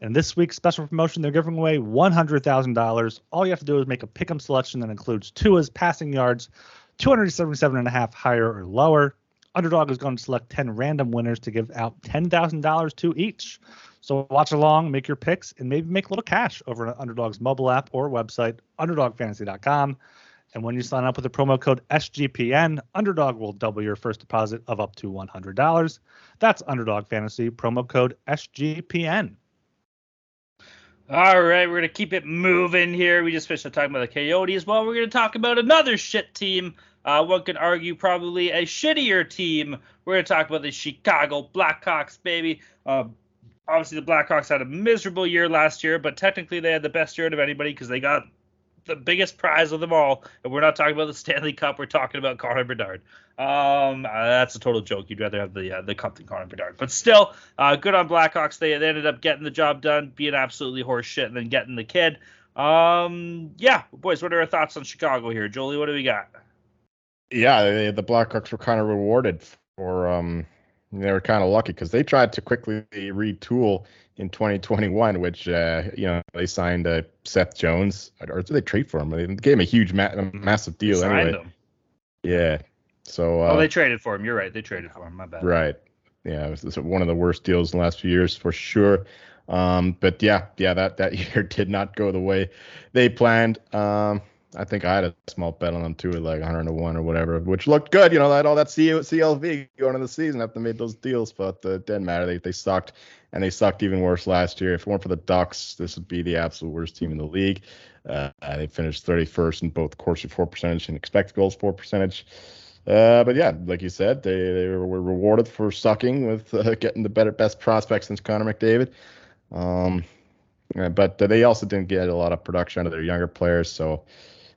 And this week's special promotion, they're giving away $100,000. All you have to do is make a pick'em selection that includes Tua's passing yards, 277 and a half higher or lower. Underdog is going to select 10 random winners to give out $10,000 to each. So watch along, make your picks, and maybe make a little cash over on Underdog's mobile app or website, underdogfantasy.com. And when you sign up with the promo code SGPN, Underdog will double your first deposit of up to $100. That's Underdog Fantasy, promo code SGPN. All right, we're going to keep it moving here. We just finished talking about the Coyotes. Well, we're going to talk about another shit team. Uh, one could argue probably a shittier team. We're going to talk about the Chicago Blackhawks, baby. Uh, obviously the Blackhawks had a miserable year last year, but technically they had the best year out of anybody because they got the biggest prize of them all. And we're not talking about the [laughs] Stanley Cup. We're talking about Connor Bedard. Um, uh, that's a total joke. You'd rather have the uh, the cup than Connor Bedard. But still, uh, good on Blackhawks. They, they ended up getting the job done, being absolutely horseshit, and then getting the kid. Um, yeah, boys, what are our thoughts on Chicago here, Jolie? What do we got? Yeah, they, the Blackhawks were kind of rewarded for um they were kind of lucky because they tried to quickly retool in 2021, which uh, you know they signed uh, Seth Jones, or did they trade for him? They gave him a huge, ma- massive deal anyway. Him. Yeah. So. Uh, oh, they traded for him. You're right. They traded for him. My bad. Right. Yeah, it was one of the worst deals in the last few years for sure. Um, but yeah, yeah, that that [laughs] year did not go the way they planned. Um, I think I had a small bet on them too, like 100 to one or whatever, which looked good. You know, that all that CLV going into the season after they made those deals, but uh, it didn't matter. They they sucked, and they sucked even worse last year. If it weren't for the Ducks, this would be the absolute worst team in the league. Uh, they finished 31st in both Corsi for percentage and expected goals for percentage. Uh, but yeah, like you said, they, they were rewarded for sucking with uh, [laughs] getting the better best prospects since Connor McDavid. Um, but they also didn't get a lot of production out of their younger players, so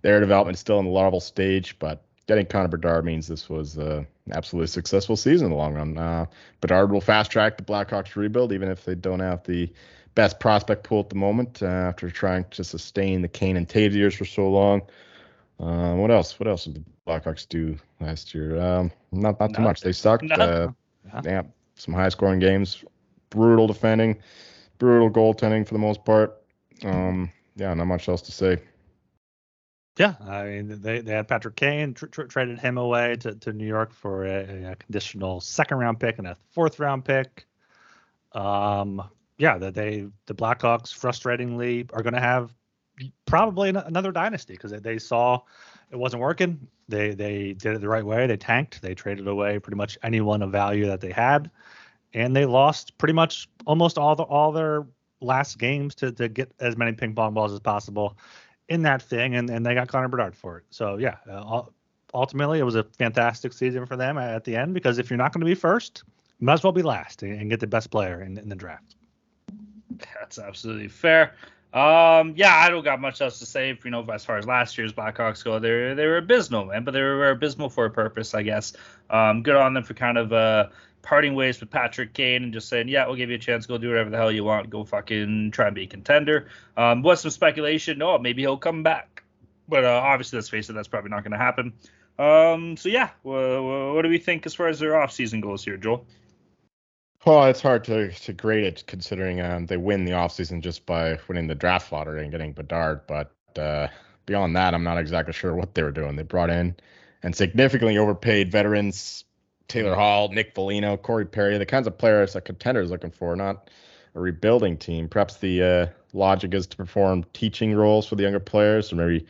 their development is still in the larval stage, but getting Connor Bedard means this was uh, an absolutely successful season in the long run. Uh, Bedard will fast track the Blackhawks rebuild, even if they don't have the best prospect pool at the moment uh, after trying to sustain the Kane and Toews years for so long. Uh, what else? What else did the Blackhawks do last year? Um, not not too much. They sucked. Uh, yeah. yeah, some high scoring games, brutal defending, brutal goaltending for the most part. Um, yeah, not much else to say. Yeah, I mean they, they had Patrick Kane tr- tr- traded him away to, to New York for a, a, conditional second round pick and a fourth round pick. Um, yeah, that they the Blackhawks frustratingly are going to have probably an, another dynasty because they, they saw it wasn't working. They they did it the right way. They tanked. They traded away pretty much anyone of value that they had, and they lost pretty much almost all the all their last games to to get as many ping pong balls as possible in that thing, and, and they got Connor Bedard for it. So yeah, uh, ultimately it was a fantastic season for them at the end because if you're not going to be first, you might as well be last and get the best player in, in the draft. That's absolutely fair. Um, yeah, I don't got much else to say. You know, as far as last year's Blackhawks go, they were they were abysmal, man, but they were abysmal for a purpose, I guess. Um, good on them for kind of uh parting ways with Patrick Kane and just saying, yeah, we'll give you a chance. Go do whatever the hell you want. Go fucking try and be a contender. Um, was some speculation. No, maybe he'll come back. But uh, obviously, let's face it, that's probably not going to happen. Um, so yeah, what, what do we think as far as their offseason goes here, Joel? Well, it's hard to, to grade it considering um, they win the offseason just by winning the draft lottery and getting Bedard. But uh, beyond that, I'm not exactly sure what they were doing. They brought in and significantly overpaid veterans Taylor Hall, Nick Foligno, Corey Perry, the kinds of players a contender is looking for, not a rebuilding team. Perhaps the uh, logic is to perform teaching roles for the younger players, or maybe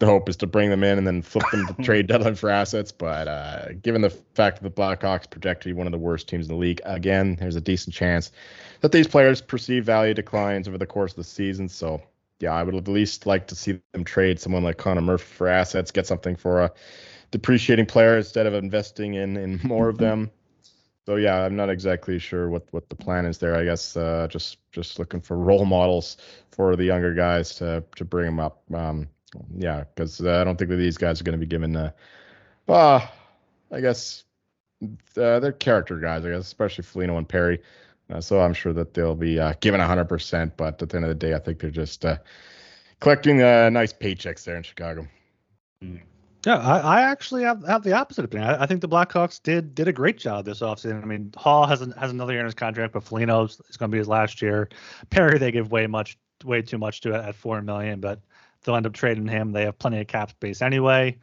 the hope is to bring them in and then flip them to [laughs] trade deadline for assets. But uh, given the fact that the Blackhawks project to be one of the worst teams in the league, again, there's a decent chance that these players perceive value declines over the course of the season. So, yeah, I would at least like to see them trade someone like Connor Murphy for assets, get something for a depreciating player instead of investing in in [laughs] more of them. So yeah, I'm not exactly sure what what the plan is there. I guess uh, just just looking for role models for the younger guys to to bring them up. Um, yeah, because uh, I don't think that these guys are going to be given. Uh, uh, I guess uh, they're character guys. I guess especially Foligno and Perry. Uh, so I'm sure that they'll be uh, given 100%. But at the end of the day, I think they're just uh, collecting uh, nice paychecks there in Chicago. Mm. Yeah, I, I actually have, have the opposite opinion. I, I, think the Blackhawks did did a great job this offseason. I mean, Hall has an, has another year in his contract, but Foligno is going to be his last year. Perry they give way much way too much to it at four million, but they'll end up trading him. They have plenty of cap space anyway.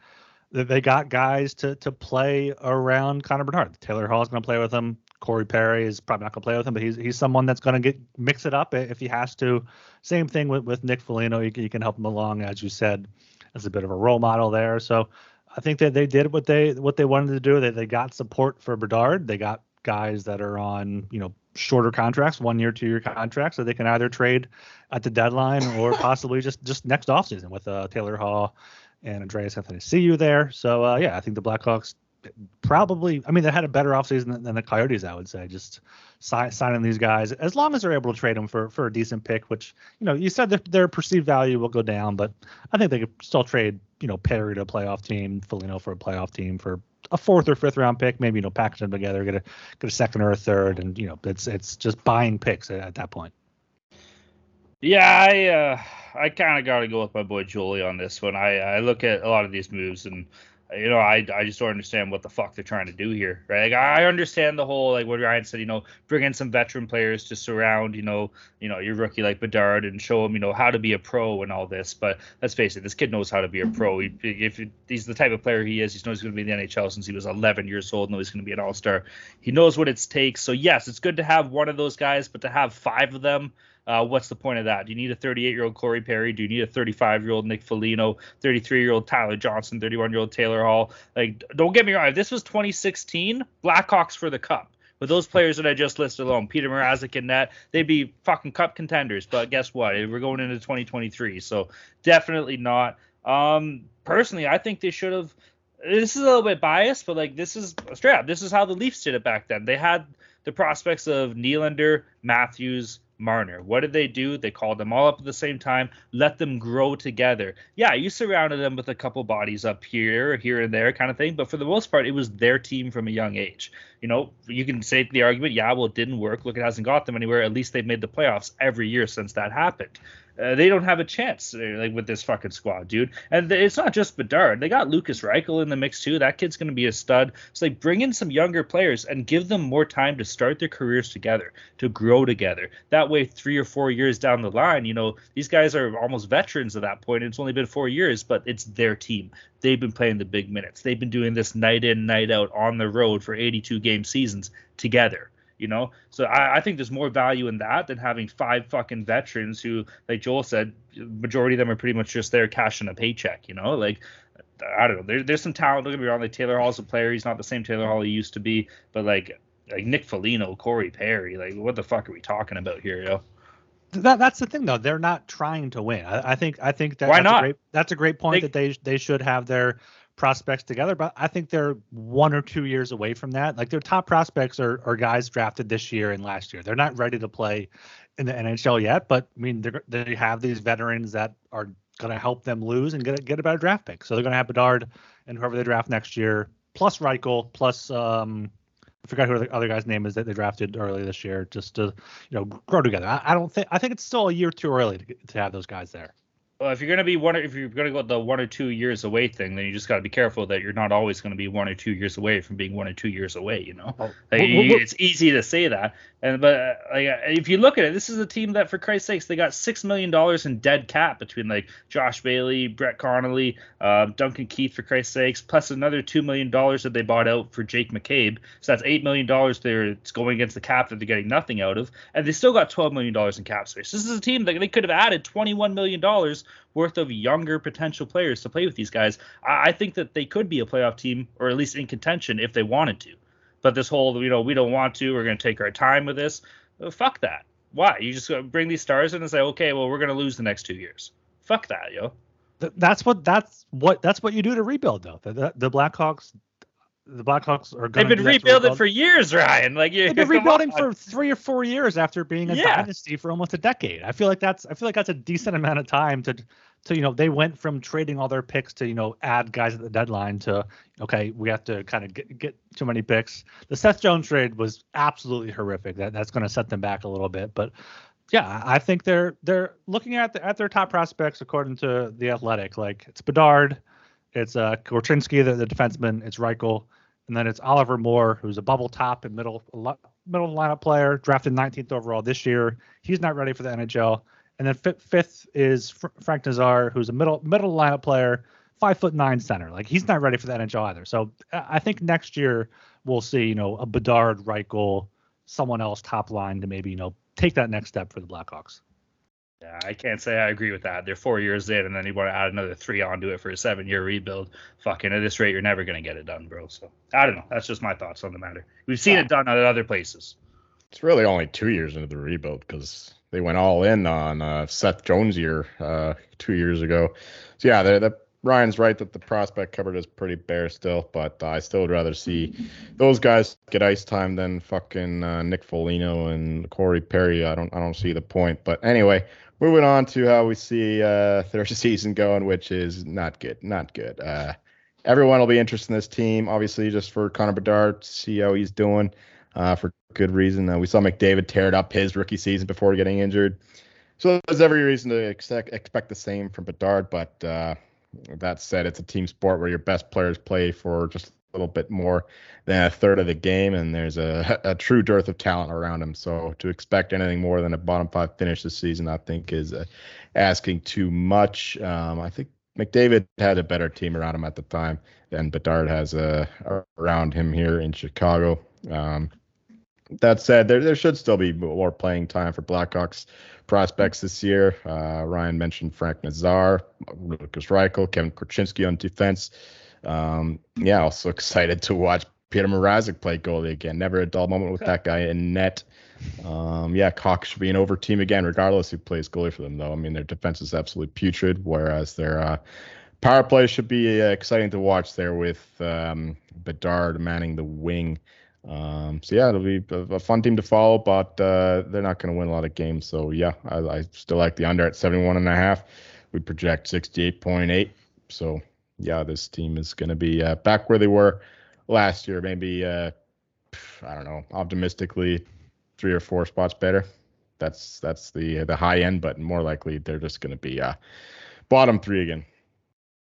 They got guys to to play around Connor Bedard. Taylor Hall is going to play with him. Corey Perry is probably not going to play with him, but he's he's someone that's going to get mix it up if he has to. Same thing with, with Nick Foligno. You, you can help him along, as you said as a bit of a role model there. So I think that they did what they what they wanted to do. They they got support for Bedard. They got guys that are on you know shorter contracts, one year, two year contracts, so they can either trade at the deadline or [laughs] possibly just just next offseason with uh, Taylor Hall and Andreas you there. So uh, yeah, I think the Blackhawks probably i mean they had a better offseason than, than the coyotes i would say just si- signing these guys as long as they're able to trade them for for a decent pick which you know you said that their perceived value will go down but i think they could still trade you know perry to a playoff team Foligno for a playoff team for a fourth or fifth round pick maybe you know package them together get a get a second or a third and you know it's it's just buying picks at, at that point. Yeah i uh i kind of got to go with my boy Julie on this one. I i look at a lot of these moves and you know, I, I just don't understand what the fuck they're trying to do here, right? Like, I understand the whole like what Ryan said, you know, bring in some veteran players to surround, you know, you know, your rookie like Bedard and show him, you know, how to be a pro and all this. But let's face it, this kid knows how to be a pro. He, if he's the type of player he is, he knows he's going to be in the NHL since he was 11 years old. Knows he's going to be an All Star. He knows what it takes. So yes, it's good to have one of those guys, but to have five of them uh, what's the point of that? Do you need a 38 year old Corey Perry? Do you need a 35 year old Nick Foligno? 33 year old Tyler Johnson? 31 year old Taylor Hall? Like, don't get me wrong. If this was 2016, Blackhawks for the Cup. With those players that I just listed alone, Peter Mrazek and that, they'd be fucking cup contenders. But guess what? We're going into 2023, so definitely not. Um, personally, I think they should have. This is a little bit biased, but like this is straight up. This is how the Leafs did it back then. They had the prospects of Nylander, Matthews, Marner. What did they do? They called them all up at the same time, let them grow together. Yeah, you surrounded them with a couple bodies up here, here and there kind of thing, but for the most part, it was their team from a young age. You know, you can say the argument, yeah, well, it didn't work. Look, it hasn't got them anywhere. At least they've made the playoffs every year since that happened. Uh, they don't have a chance uh, like with this fucking squad, dude. And it's not just Bedard. They got Lukas Reichel in the mix too. That kid's going to be a stud. So like bring in some younger players and give them more time to start their careers together, to grow together. That way, three or four years down the line, you know, these guys are almost veterans at that point. It's only been four years, but it's their team. They've been playing the big minutes. They've been doing this night in, night out on the road for 82 game seasons together you know? So I, I, think there's more value in that than having five fucking veterans who like joel said majority of them are pretty much just there cashing a paycheck you know? Like i don't know. There, there's some talent don't get me wrong like taylor hall's a player. He's not the same taylor hall he used to be but like like nick Foligno, corey perry like what the fuck are we talking about here yo? That that's the thing though. They're not trying to win. I, I think i think that why that's not? a great, that's a great point they, that they they should have their prospects together, but I think they're one or two years away from that. Like their top prospects are, are guys drafted this year and last year. They're not ready to play in the NHL yet, but I mean they have these veterans that are going to help them lose and get get a better draft pick. So they're going to have Bedard and whoever they draft next year, plus Reichel, plus um, I forgot who the other guy's name is that they drafted early this year, just to you know grow together. I, I don't think I think it's still a year too early to, to have those guys there. Well, if you're gonna be one, if you're gonna go the one or two years away thing, then you just got to be careful that you're not always gonna be one or two years away from being one or two years away. You know, oh. like, it's easy to say that, and but uh, like if you look at it, this is a team that, for Christ's sakes, they got six million dollars in dead cap between like Josh Bailey, Brett Connolly, uh, Duncan Keith, for Christ's sakes, plus another two million dollars that they bought out for Jake McCabe. So that's eight million dollars there. It's going against the cap that they're getting nothing out of, and they still got twelve million dollars in cap space. This is a team that they could have added twenty one million dollars worth of younger potential players to play with these guys. I, I think that they could be a playoff team, or at least in contention if they wanted to. But this whole, you know, we don't want to. We're going to take our time with this. Uh, fuck that. Why? You just bring these stars in and say, okay, well, we're going to lose the next two years. Fuck that, yo. That's what that's what that's what you do to rebuild, though. The, the, the Blackhawks the Blackhawks are going. They've been rebuilding for years, Ryan. Like you, they've [laughs] been rebuilding for three or four years after being a yeah. dynasty for almost a decade. I feel like that's I feel like that's a decent amount of time to to you know they went from trading all their picks to you know add guys at the deadline to okay we have to kind of get, get too many picks. The Seth Jones trade was absolutely horrific. That that's going to set them back a little bit, but yeah, I think they're they're looking at the, at their top prospects according to the Athletic. Like it's Bedard, it's uh Korchinski, the, the defenseman, it's Reichel and then it's Oliver Moore, who's a bubble top and middle middle lineup player, drafted 19th overall this year. He's not ready for the NHL. And then fifth, fifth is Fr- Frank Nazar, who's a middle middle lineup player, five foot nine center. Like he's not ready for the NHL either. So I think next year we'll see, you know, a Bedard, Reichel, someone else top line to maybe you know take that next step for the Blackhawks. Yeah, I can't say I agree with that. They're four years in, and then you want to add another three onto it for a seven-year rebuild. Fucking at this rate, you're never gonna get it done, bro. So I don't know. That's just my thoughts on the matter. We've seen yeah. it done at other places. It's really only two years into the rebuild because they went all in on uh, Seth Jones year uh, two years ago. So yeah, the, the Ryan's right that the prospect cupboard is pretty bare still, but I still would rather see those guys get ice time than fucking uh, Nick Foligno and Corey Perry. I don't I don't see the point. But anyway, moving on to how we see uh, [laughs] their season going, which is not good, not good. Uh, everyone will be interested in this team, obviously, just for Connor Bedard, see how he's doing uh, for good reason. Uh, we saw McDavid tear it up his rookie season before getting injured. So there's every reason to expect, expect the same from Bedard. But uh, that said, it's a team sport where your best players play for just little bit more than a third of the game, and there's a, [laughs] a true dearth of talent around him. So to expect anything more than a bottom five finish this season, I think, is uh, asking too much. Um, I think McDavid had a better team around him at the time than Bedard has uh, around him here in Chicago. Um, that said, there there should still be more playing time for Blackhawks prospects this year. Uh, Ryan mentioned Frank Nazar, Lukas Reichel, Kevin Korchinski on defense. Um, yeah, also excited to watch Peter Mrazek play goalie again. Never a dull moment with that guy in net. Um, yeah, Cox should be an over team again, regardless who plays goalie for them, though. I mean, their defense is absolutely putrid, whereas their uh, power play should be uh, exciting to watch there with um, Bedard manning the wing. Um, so yeah, it'll be a, fun team to follow, but uh, they're not going to win a lot of games. So yeah, I, I, still like the under at 71 and a half. We project 68.8. So yeah, this team is going to be uh, back where they were last year. Maybe uh, I don't know, optimistically three or four spots better. that's that's the the high end, but more likely they're just going to be uh, bottom three again.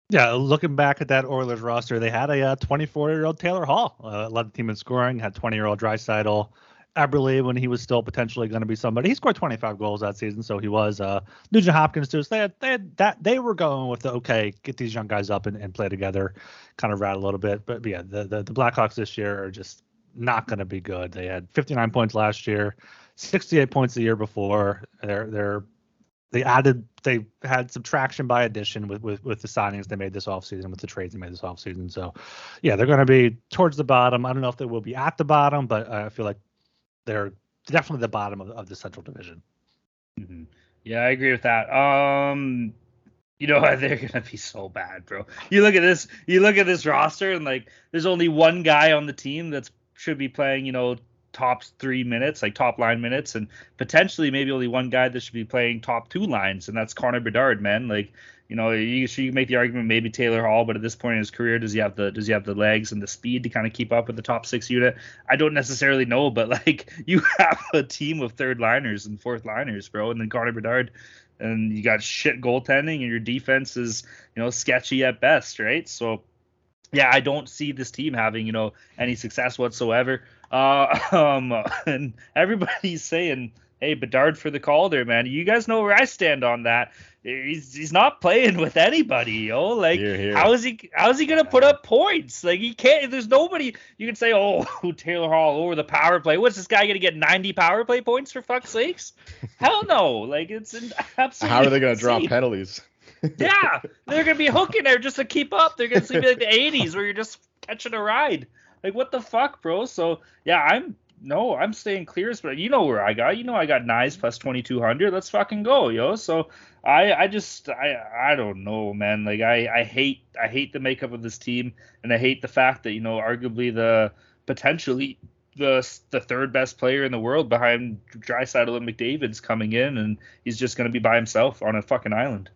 Yeah, looking back at that Oilers roster, they had a 24 year old Taylor Hall, uh, led the team in scoring, had 20 year old Draisaitl. Eberle when he was still potentially going to be somebody. He scored 25 goals that season, so he was. Uh, Nugent Hopkins too. So they had, they had that they were going with the okay, get these young guys up and, and play together, kind of rat a little bit. But, but yeah, the, the the Blackhawks this year are just not going to be good. They had 59 points last year, 68 points the year before. They're they're they added they had subtraction by addition with, with with the signings they made this offseason with the trades they made this offseason so yeah they're going to be towards the bottom i don't know if they will be at the bottom but i feel like they're definitely the bottom of, of the central division. Mm-hmm. yeah i agree with that. Um you know [laughs] they're gonna be so bad bro. You look at this you look at this roster and like there's only one guy on the team that's should be playing you know top three minutes, like top line minutes, and potentially maybe only one guy that should be playing top two lines, and that's Connor Bedard, man. Like, you know, you, you make the argument maybe Taylor Hall, but at this point in his career, does he have the does he have the legs and the speed to kind of keep up with the top six unit? I don't necessarily know, but like [laughs] you have a team of third liners and fourth liners, bro, and then Connor Bedard. And you got shit goaltending, and your defense is, you know, sketchy at best, right? So, yeah, I don't see this team having, you know, any success whatsoever. Uh, [laughs] um, and everybody's saying, "Hey, Bedard for the Calder, man." You guys know where I stand on that. He's he's not playing with anybody, yo. Like, here, here. how is he? How is he gonna put up points? Like, he can't. There's nobody. You can say, "Oh, [laughs] Taylor Hall over the power play." What's this guy gonna get 90 power play points for fuck's sakes? Hell no. Like, it's absolutely. How are they gonna draw penalties? yeah, they're gonna be hooking there just to keep up. They're gonna be like the 80s where you're just catching a ride. Like what the fuck, bro? So yeah, I'm no, I'm staying clear. But you know where I got. You know I got Knies plus 2200. Let's fucking go, yo. So I I just I I don't know, man. Like I I hate I hate the makeup of this team, and I hate the fact that you know arguably the potentially the the third best player in the world behind Draisaitl and McDavid's coming in, and he's just gonna be by himself on a fucking island.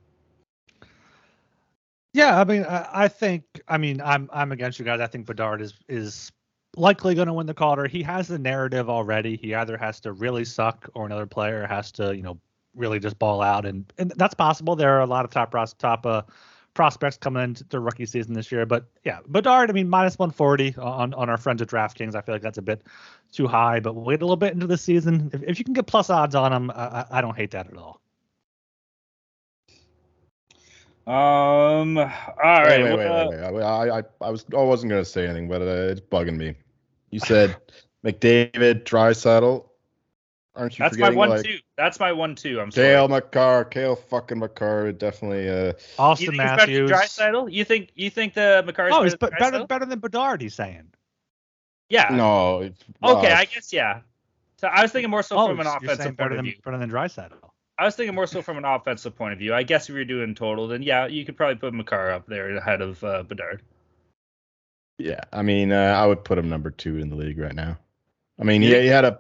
Yeah, I mean, I, think, I mean, I'm I'm against you guys. I think Bedard is is likely going to win the Calder. He has the narrative already. He either has to really suck or another player has to, you know, really just ball out, and and that's possible. There are a lot of top top uh, prospects coming into the rookie season this year, but yeah, Bedard. I mean, minus 140 on on our friends at DraftKings. I feel like that's a bit too high, but wait a little bit into the season. If, if you can get plus odds on him, I, I don't hate that at all. Um. All right. Wait, wait, wait, wait, wait. I, I, I was, I wasn't gonna say anything, but uh, it's bugging me. You said [laughs] McDavid, Draisaitl. Aren't you? That's my one like, two. That's my one two. I'm sorry. Cale Makar, Cale fucking Makar, definitely. Uh, Auston you think Matthews. Draisaitl? You think you think the Makar? Oh, he's better, better better than Bedard. He's saying. Yeah. No. Okay, I guess yeah. So I was thinking more so oh, from an offensive point better of than, view. Better than Draisaitl. I was thinking more so from an offensive point of view. I guess if you're doing total, then yeah, you could probably put Makar up there ahead of uh, Bedard. Yeah, I mean, uh, I would put him number two in the league right now. I mean, he, he had a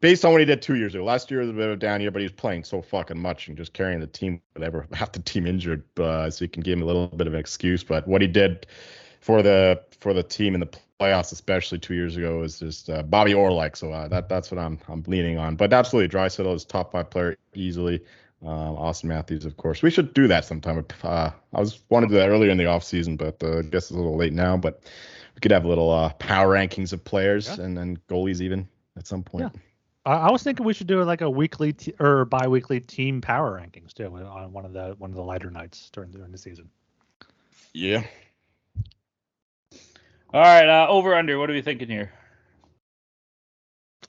based on what he did two years ago. Last year was a bit of a down year, but he was playing so fucking much and just carrying the team whatever [laughs] half the team injured, uh, so you can give him a little bit of an excuse. But what he did for the for the team in the playoffs, especially two years ago, is just uh, Bobby Orr So uh, that that's what I'm I'm leaning on. But absolutely, Draisaitl is top five player easily. Um, Auston Matthews, of course. We should do that sometime. Uh, I was wanted to do that earlier in the offseason, but uh, I guess it's a little late now. But we could have a little uh, power rankings of players yeah. and then goalies even at some point. Yeah. I, was thinking we should do like a weekly t- or bi-weekly team power rankings too on one of the one of the lighter nights during during the season. Yeah, all right, uh, over under. What are we thinking here?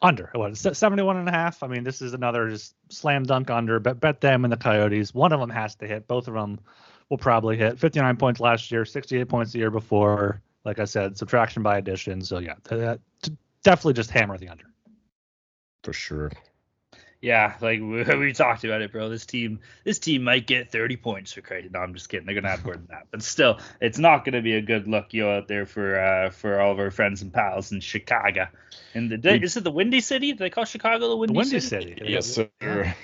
Under what 71 and a half. I mean, this is another just slam dunk under. Bet bet them and the Coyotes. One of them has to hit. Both of them will probably hit. 59 points last year, 68 points the year before. Like I said, subtraction by addition. So yeah, definitely just hammer the under. For sure yeah, like [laughs] we, we, talked about it, bro. This team, this team might get 30 points for credit. No, I'm just kidding. They're gonna have more than that, but still, it's not gonna be a good look, You out there for uh for all of our friends and pals in Chicago. And the we, is it the Windy City? Do they call Chicago the Windy, the Windy City? City? Yes, sir.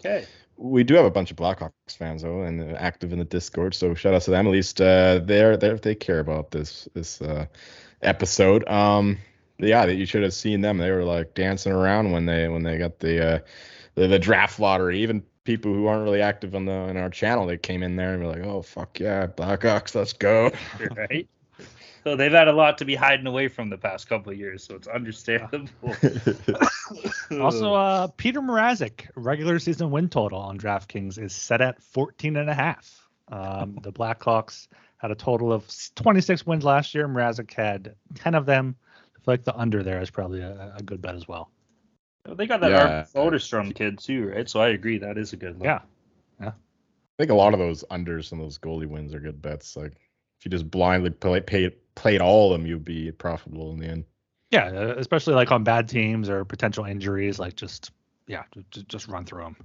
Okay. We do have a bunch of Blackhawks fans though, and active in the Discord. So shout out to them. At least uh, they're they they care about this this uh, episode. Um, yeah, that you should have seen them. They were like dancing around when they when they got the uh, the, the draft lottery. Even people who aren't really active on the in our channel, they came in there and were like, "Oh fuck yeah, Blackhawks, let's go." [laughs] right? So they've had a lot to be hiding away from the past couple of years, so it's understandable. [laughs] Also, uh, Peter Mrazek regular season win total on DraftKings is set at 14 and a half. Um, [laughs] the Blackhawks had a total of 26 wins last year. Mrazek had 10 of them. I feel like the under there is probably a, a good bet as well. they got that Yeah. Arvid Soderblom kid too, right? So I agree that is a good look. Yeah. I think a lot of those unders and those goalie wins are good bets. Like if you just blindly play, pay, played all of them, you'd be profitable in the end. Yeah, uh, especially like on bad teams or potential injuries. Like just yeah, just, just run through them.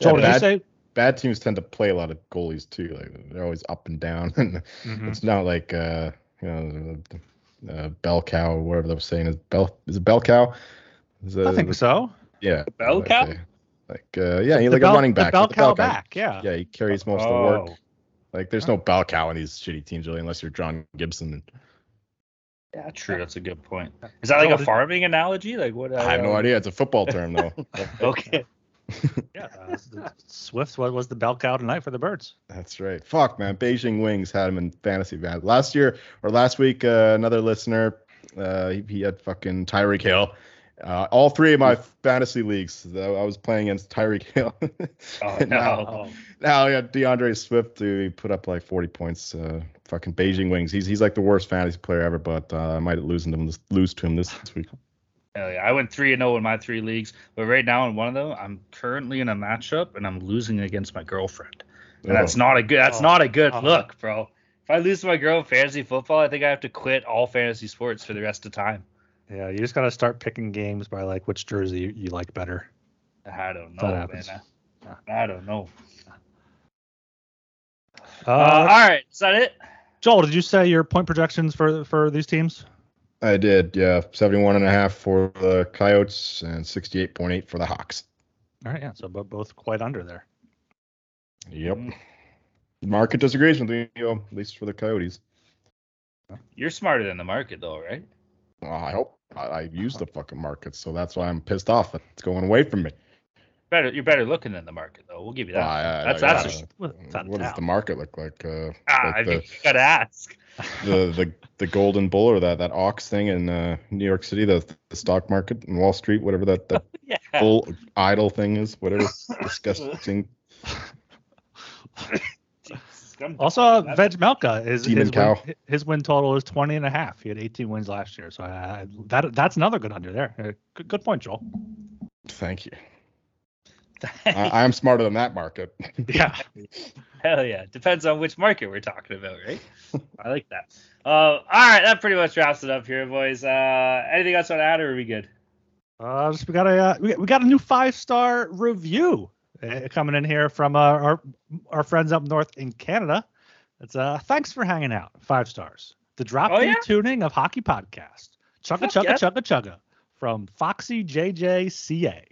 Yeah, Joel, did you bad- say? Bad teams tend to play a lot of goalies too. Like they're always up and down. And [laughs] Mhm. it's not like uh, you know, uh, bell cow, whatever they were saying is bell is it bell cow? Is I think so. Yeah. bell like, cow? uh, Like uh, yeah, he's like bell- a running back. The bell with cow back. Yeah. Yeah, he carries most of the Oh. work. Like there's no bell cow in these shitty teams really, unless you're John Gibson. Yeah, true. That's a good point. Is that like Joel, a farming analogy? Like what? I have no uh, idea. It's a football term though. [laughs] Okay. Yeah. Uh, Swift was, was the bell cow tonight for the birds. That's right. Fuck, man. Beijing Wings had him in fantasy van. Last year or last week, uh, another listener, uh, he, he had fucking Tyreek Hill. Uh, all three of my fantasy leagues, though, I was playing against Tyreek Hill. [laughs] Oh, now, no. now I got D'Andre Swift he put up like 40 points. Uh, fucking Beijing Wings. He's he's like the worst fantasy player ever, but uh, I might lose to him lose to him this, this week. Hell yeah. I went three and zero in my three leagues, but right now in one of them, I'm currently in a matchup and I'm losing against my girlfriend. And that's Oh. not a good. That's Oh. not a good Oh. look, bro. If I lose to my girl in fantasy football, I think I have to quit all fantasy sports for the rest of time. Yeah, you just got to start picking games by like which jersey you, you like better. I don't That know, man. I, I don't know. Uh, Uh, all right, is that it? Joel, did you say your point projections for for these teams? I did, yeah. 71 and a half for the Coyotes and 68.8 for the Hawks. All right, yeah, so bo- both quite under there. Yep. The market disagrees with me, you know, at least for the Coyotes. You're smarter than the market, though, right? Well, I hope I, I use uh-huh. the fucking market, so that's why I'm pissed off. It's going away from me. Better, you're better looking than the market, though. We'll give you that. Well, I- I- that's I- that's yeah. a, Well, it's out of What does the market look like? Uh, ah, like I the, mean, you gotta ask. [laughs] the the the golden bull or that that ox thing in uh, New York City, the the stock market in Wall Street, whatever that that [laughs] Yeah. bull idol thing is, whatever [laughs] disgusting. Also, uh, Vejmelka is his win, his win total is 20 and a half. He had 18 wins last year, so uh, that that's another good under there. Uh, Good, good point, Joel. Thank you. I, [laughs] I am smarter than that market. [laughs] Yeah. Hell yeah. Depends on which market we're talking about, right? I like that. Uh, all right, that pretty much wraps it up here, boys. Uh, anything else on add, or are we good? Uh, just, we got a uh, we, we got a new five star review uh, coming in here from uh, our our friends up north in Canada. It's uh thanks for hanging out. Five stars. The drop Oh, in yeah? tuning of hockey podcast. Chugga Fuck chugga yeah. chugga chugga from Foxy JJCA.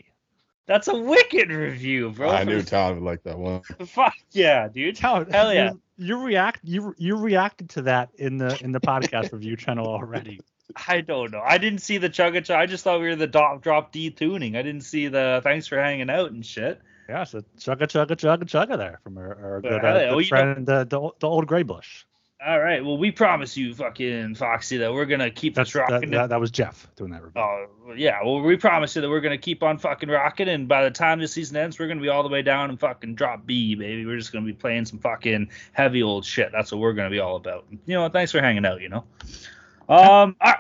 That's a wicked review, bro. I knew Todd would like that one. [laughs] Fuck yeah, dude. Hell, Hell yeah. You, you react you you reacted to that in the in the podcast [laughs] review channel already. I don't know. I didn't see the chugga chugga. I just thought we were the drop drop D tuning. I didn't see the thanks for hanging out and shit. Yeah, so chugga chugga chugga chugga there from our, our good, hell uh, yeah. good Well, you know- friend uh, the, the old gray bush. All right. Well, we promise you, fucking Foxy, that we're gonna keep That's this that, rocking. that, that was Jeff doing that review. Oh yeah, well we promise you that we're gonna keep on fucking rocking, and by the time this season ends, we're gonna be all the way down and fucking drop B, baby. We're just gonna be playing some fucking heavy old shit. That's what we're gonna be all about. You know, thanks for hanging out. You know. Um. All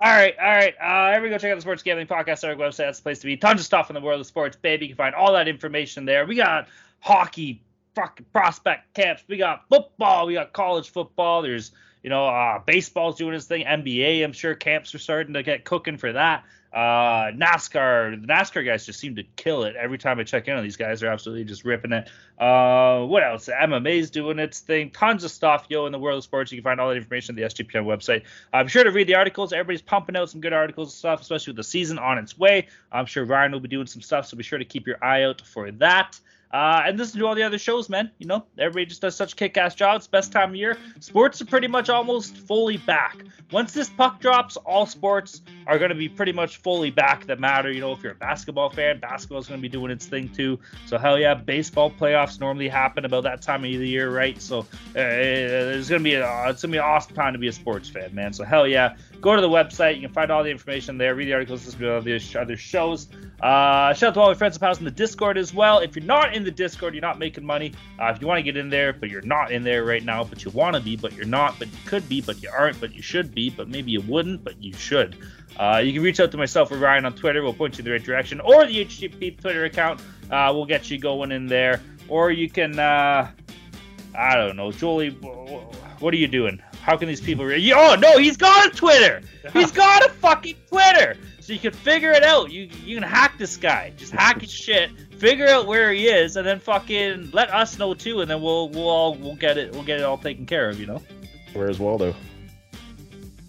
all right, all right. Uh, everybody go check out the Sports Gambling Podcast our website. That's the place to be. Tons of stuff in the world of sports, baby. You can find all that information there. We got hockey, fucking prospect camps. We got football. We got college football. There's you know, uh, baseball's doing its thing. NBA, I'm sure camps are starting to get cooking for that. Uh, NASCAR, the NASCAR guys just seem to kill it every time I check in on these guys. They're absolutely just ripping it. Uh, what else? MMA's doing its thing. Tons of stuff, yo, in the world of sports. You can find all that information on the SGPN website. I'm sure to read the articles. Everybody's pumping out some good articles and stuff, especially with the season on its way. I'm sure Ryan will be doing some stuff, so be sure to keep your eye out for that. Uh, and listen to all the other shows, man. You know, everybody just does such kick-ass jobs. Best time of year. Sports are pretty much almost fully back. Once this puck drops, all sports are going to be pretty much fully back that matter. You know, if you're a basketball fan, basketball is going to be doing its thing too. So hell yeah, baseball playoffs normally happen about that time of the year, right? So uh, it's going to be a, it's going to be an awesome time to be a sports fan, man. So hell yeah, go to the website. You can find all the information there. Read the articles, listen to other, other shows. Uh, shout out to all my friends and pals in the Discord as well. If you're not in the Discord, you're not making money. Uh, if you want to get in there, but you're not in there right now, but you want to be, but you're not, but you could be, but you aren't, but you should be, but maybe you wouldn't, but you should. Uh, you can reach out to myself or Ryan on Twitter. We'll point you in the right direction, or the HTTP Twitter account. Uh, we'll get you going in there. Or you can, uh, I don't know, Julie. What are you doing? How can these people? Re- oh no, he's got a Twitter. He's [laughs] got a fucking Twitter. So you can figure it out. You you can hack this guy. Just hack his shit. Figure out where he is, and then fucking let us know too, and then we'll we'll all we'll get it we'll get it all taken care of. You know. Where's Waldo?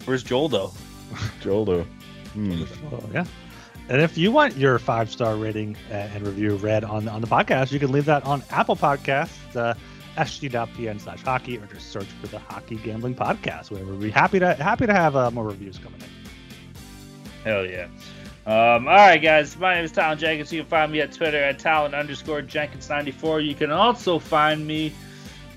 Where's Joel though? [laughs] Joel Hmm. Oh, yeah. And if you want your five star rating and review read on on the podcast, you can leave that on Apple Podcasts. Uh, sg.pn slash hockey or just search for the hockey gambling podcast. Where we'll be happy to happy to have uh, more reviews coming in. Hell yeah. Um, all right guys. My name is talon jenkins. You can find me at twitter at talon underscore jenkins 94 you can also find me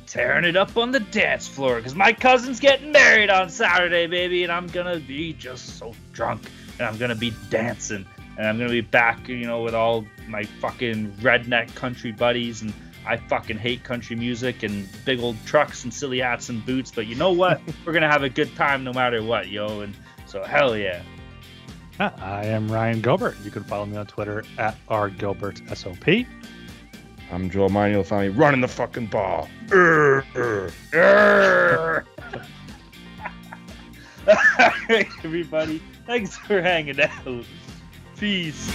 tearing it up on the dance floor because my cousin's getting married on saturday baby and i'm gonna be just so drunk and i'm gonna be dancing and i'm gonna be back you know with all my fucking redneck country buddies and I fucking hate country music and big old trucks and silly hats and boots, but you know what? [laughs] We're gonna have a good time no matter what, yo. And so hell yeah. I am Ryan Gilbert. You can follow me on Twitter at rgilbertsop. I'm Joel Meyer. You'll find me running the fucking ball. [laughs] Everybody, thanks for hanging out. Peace.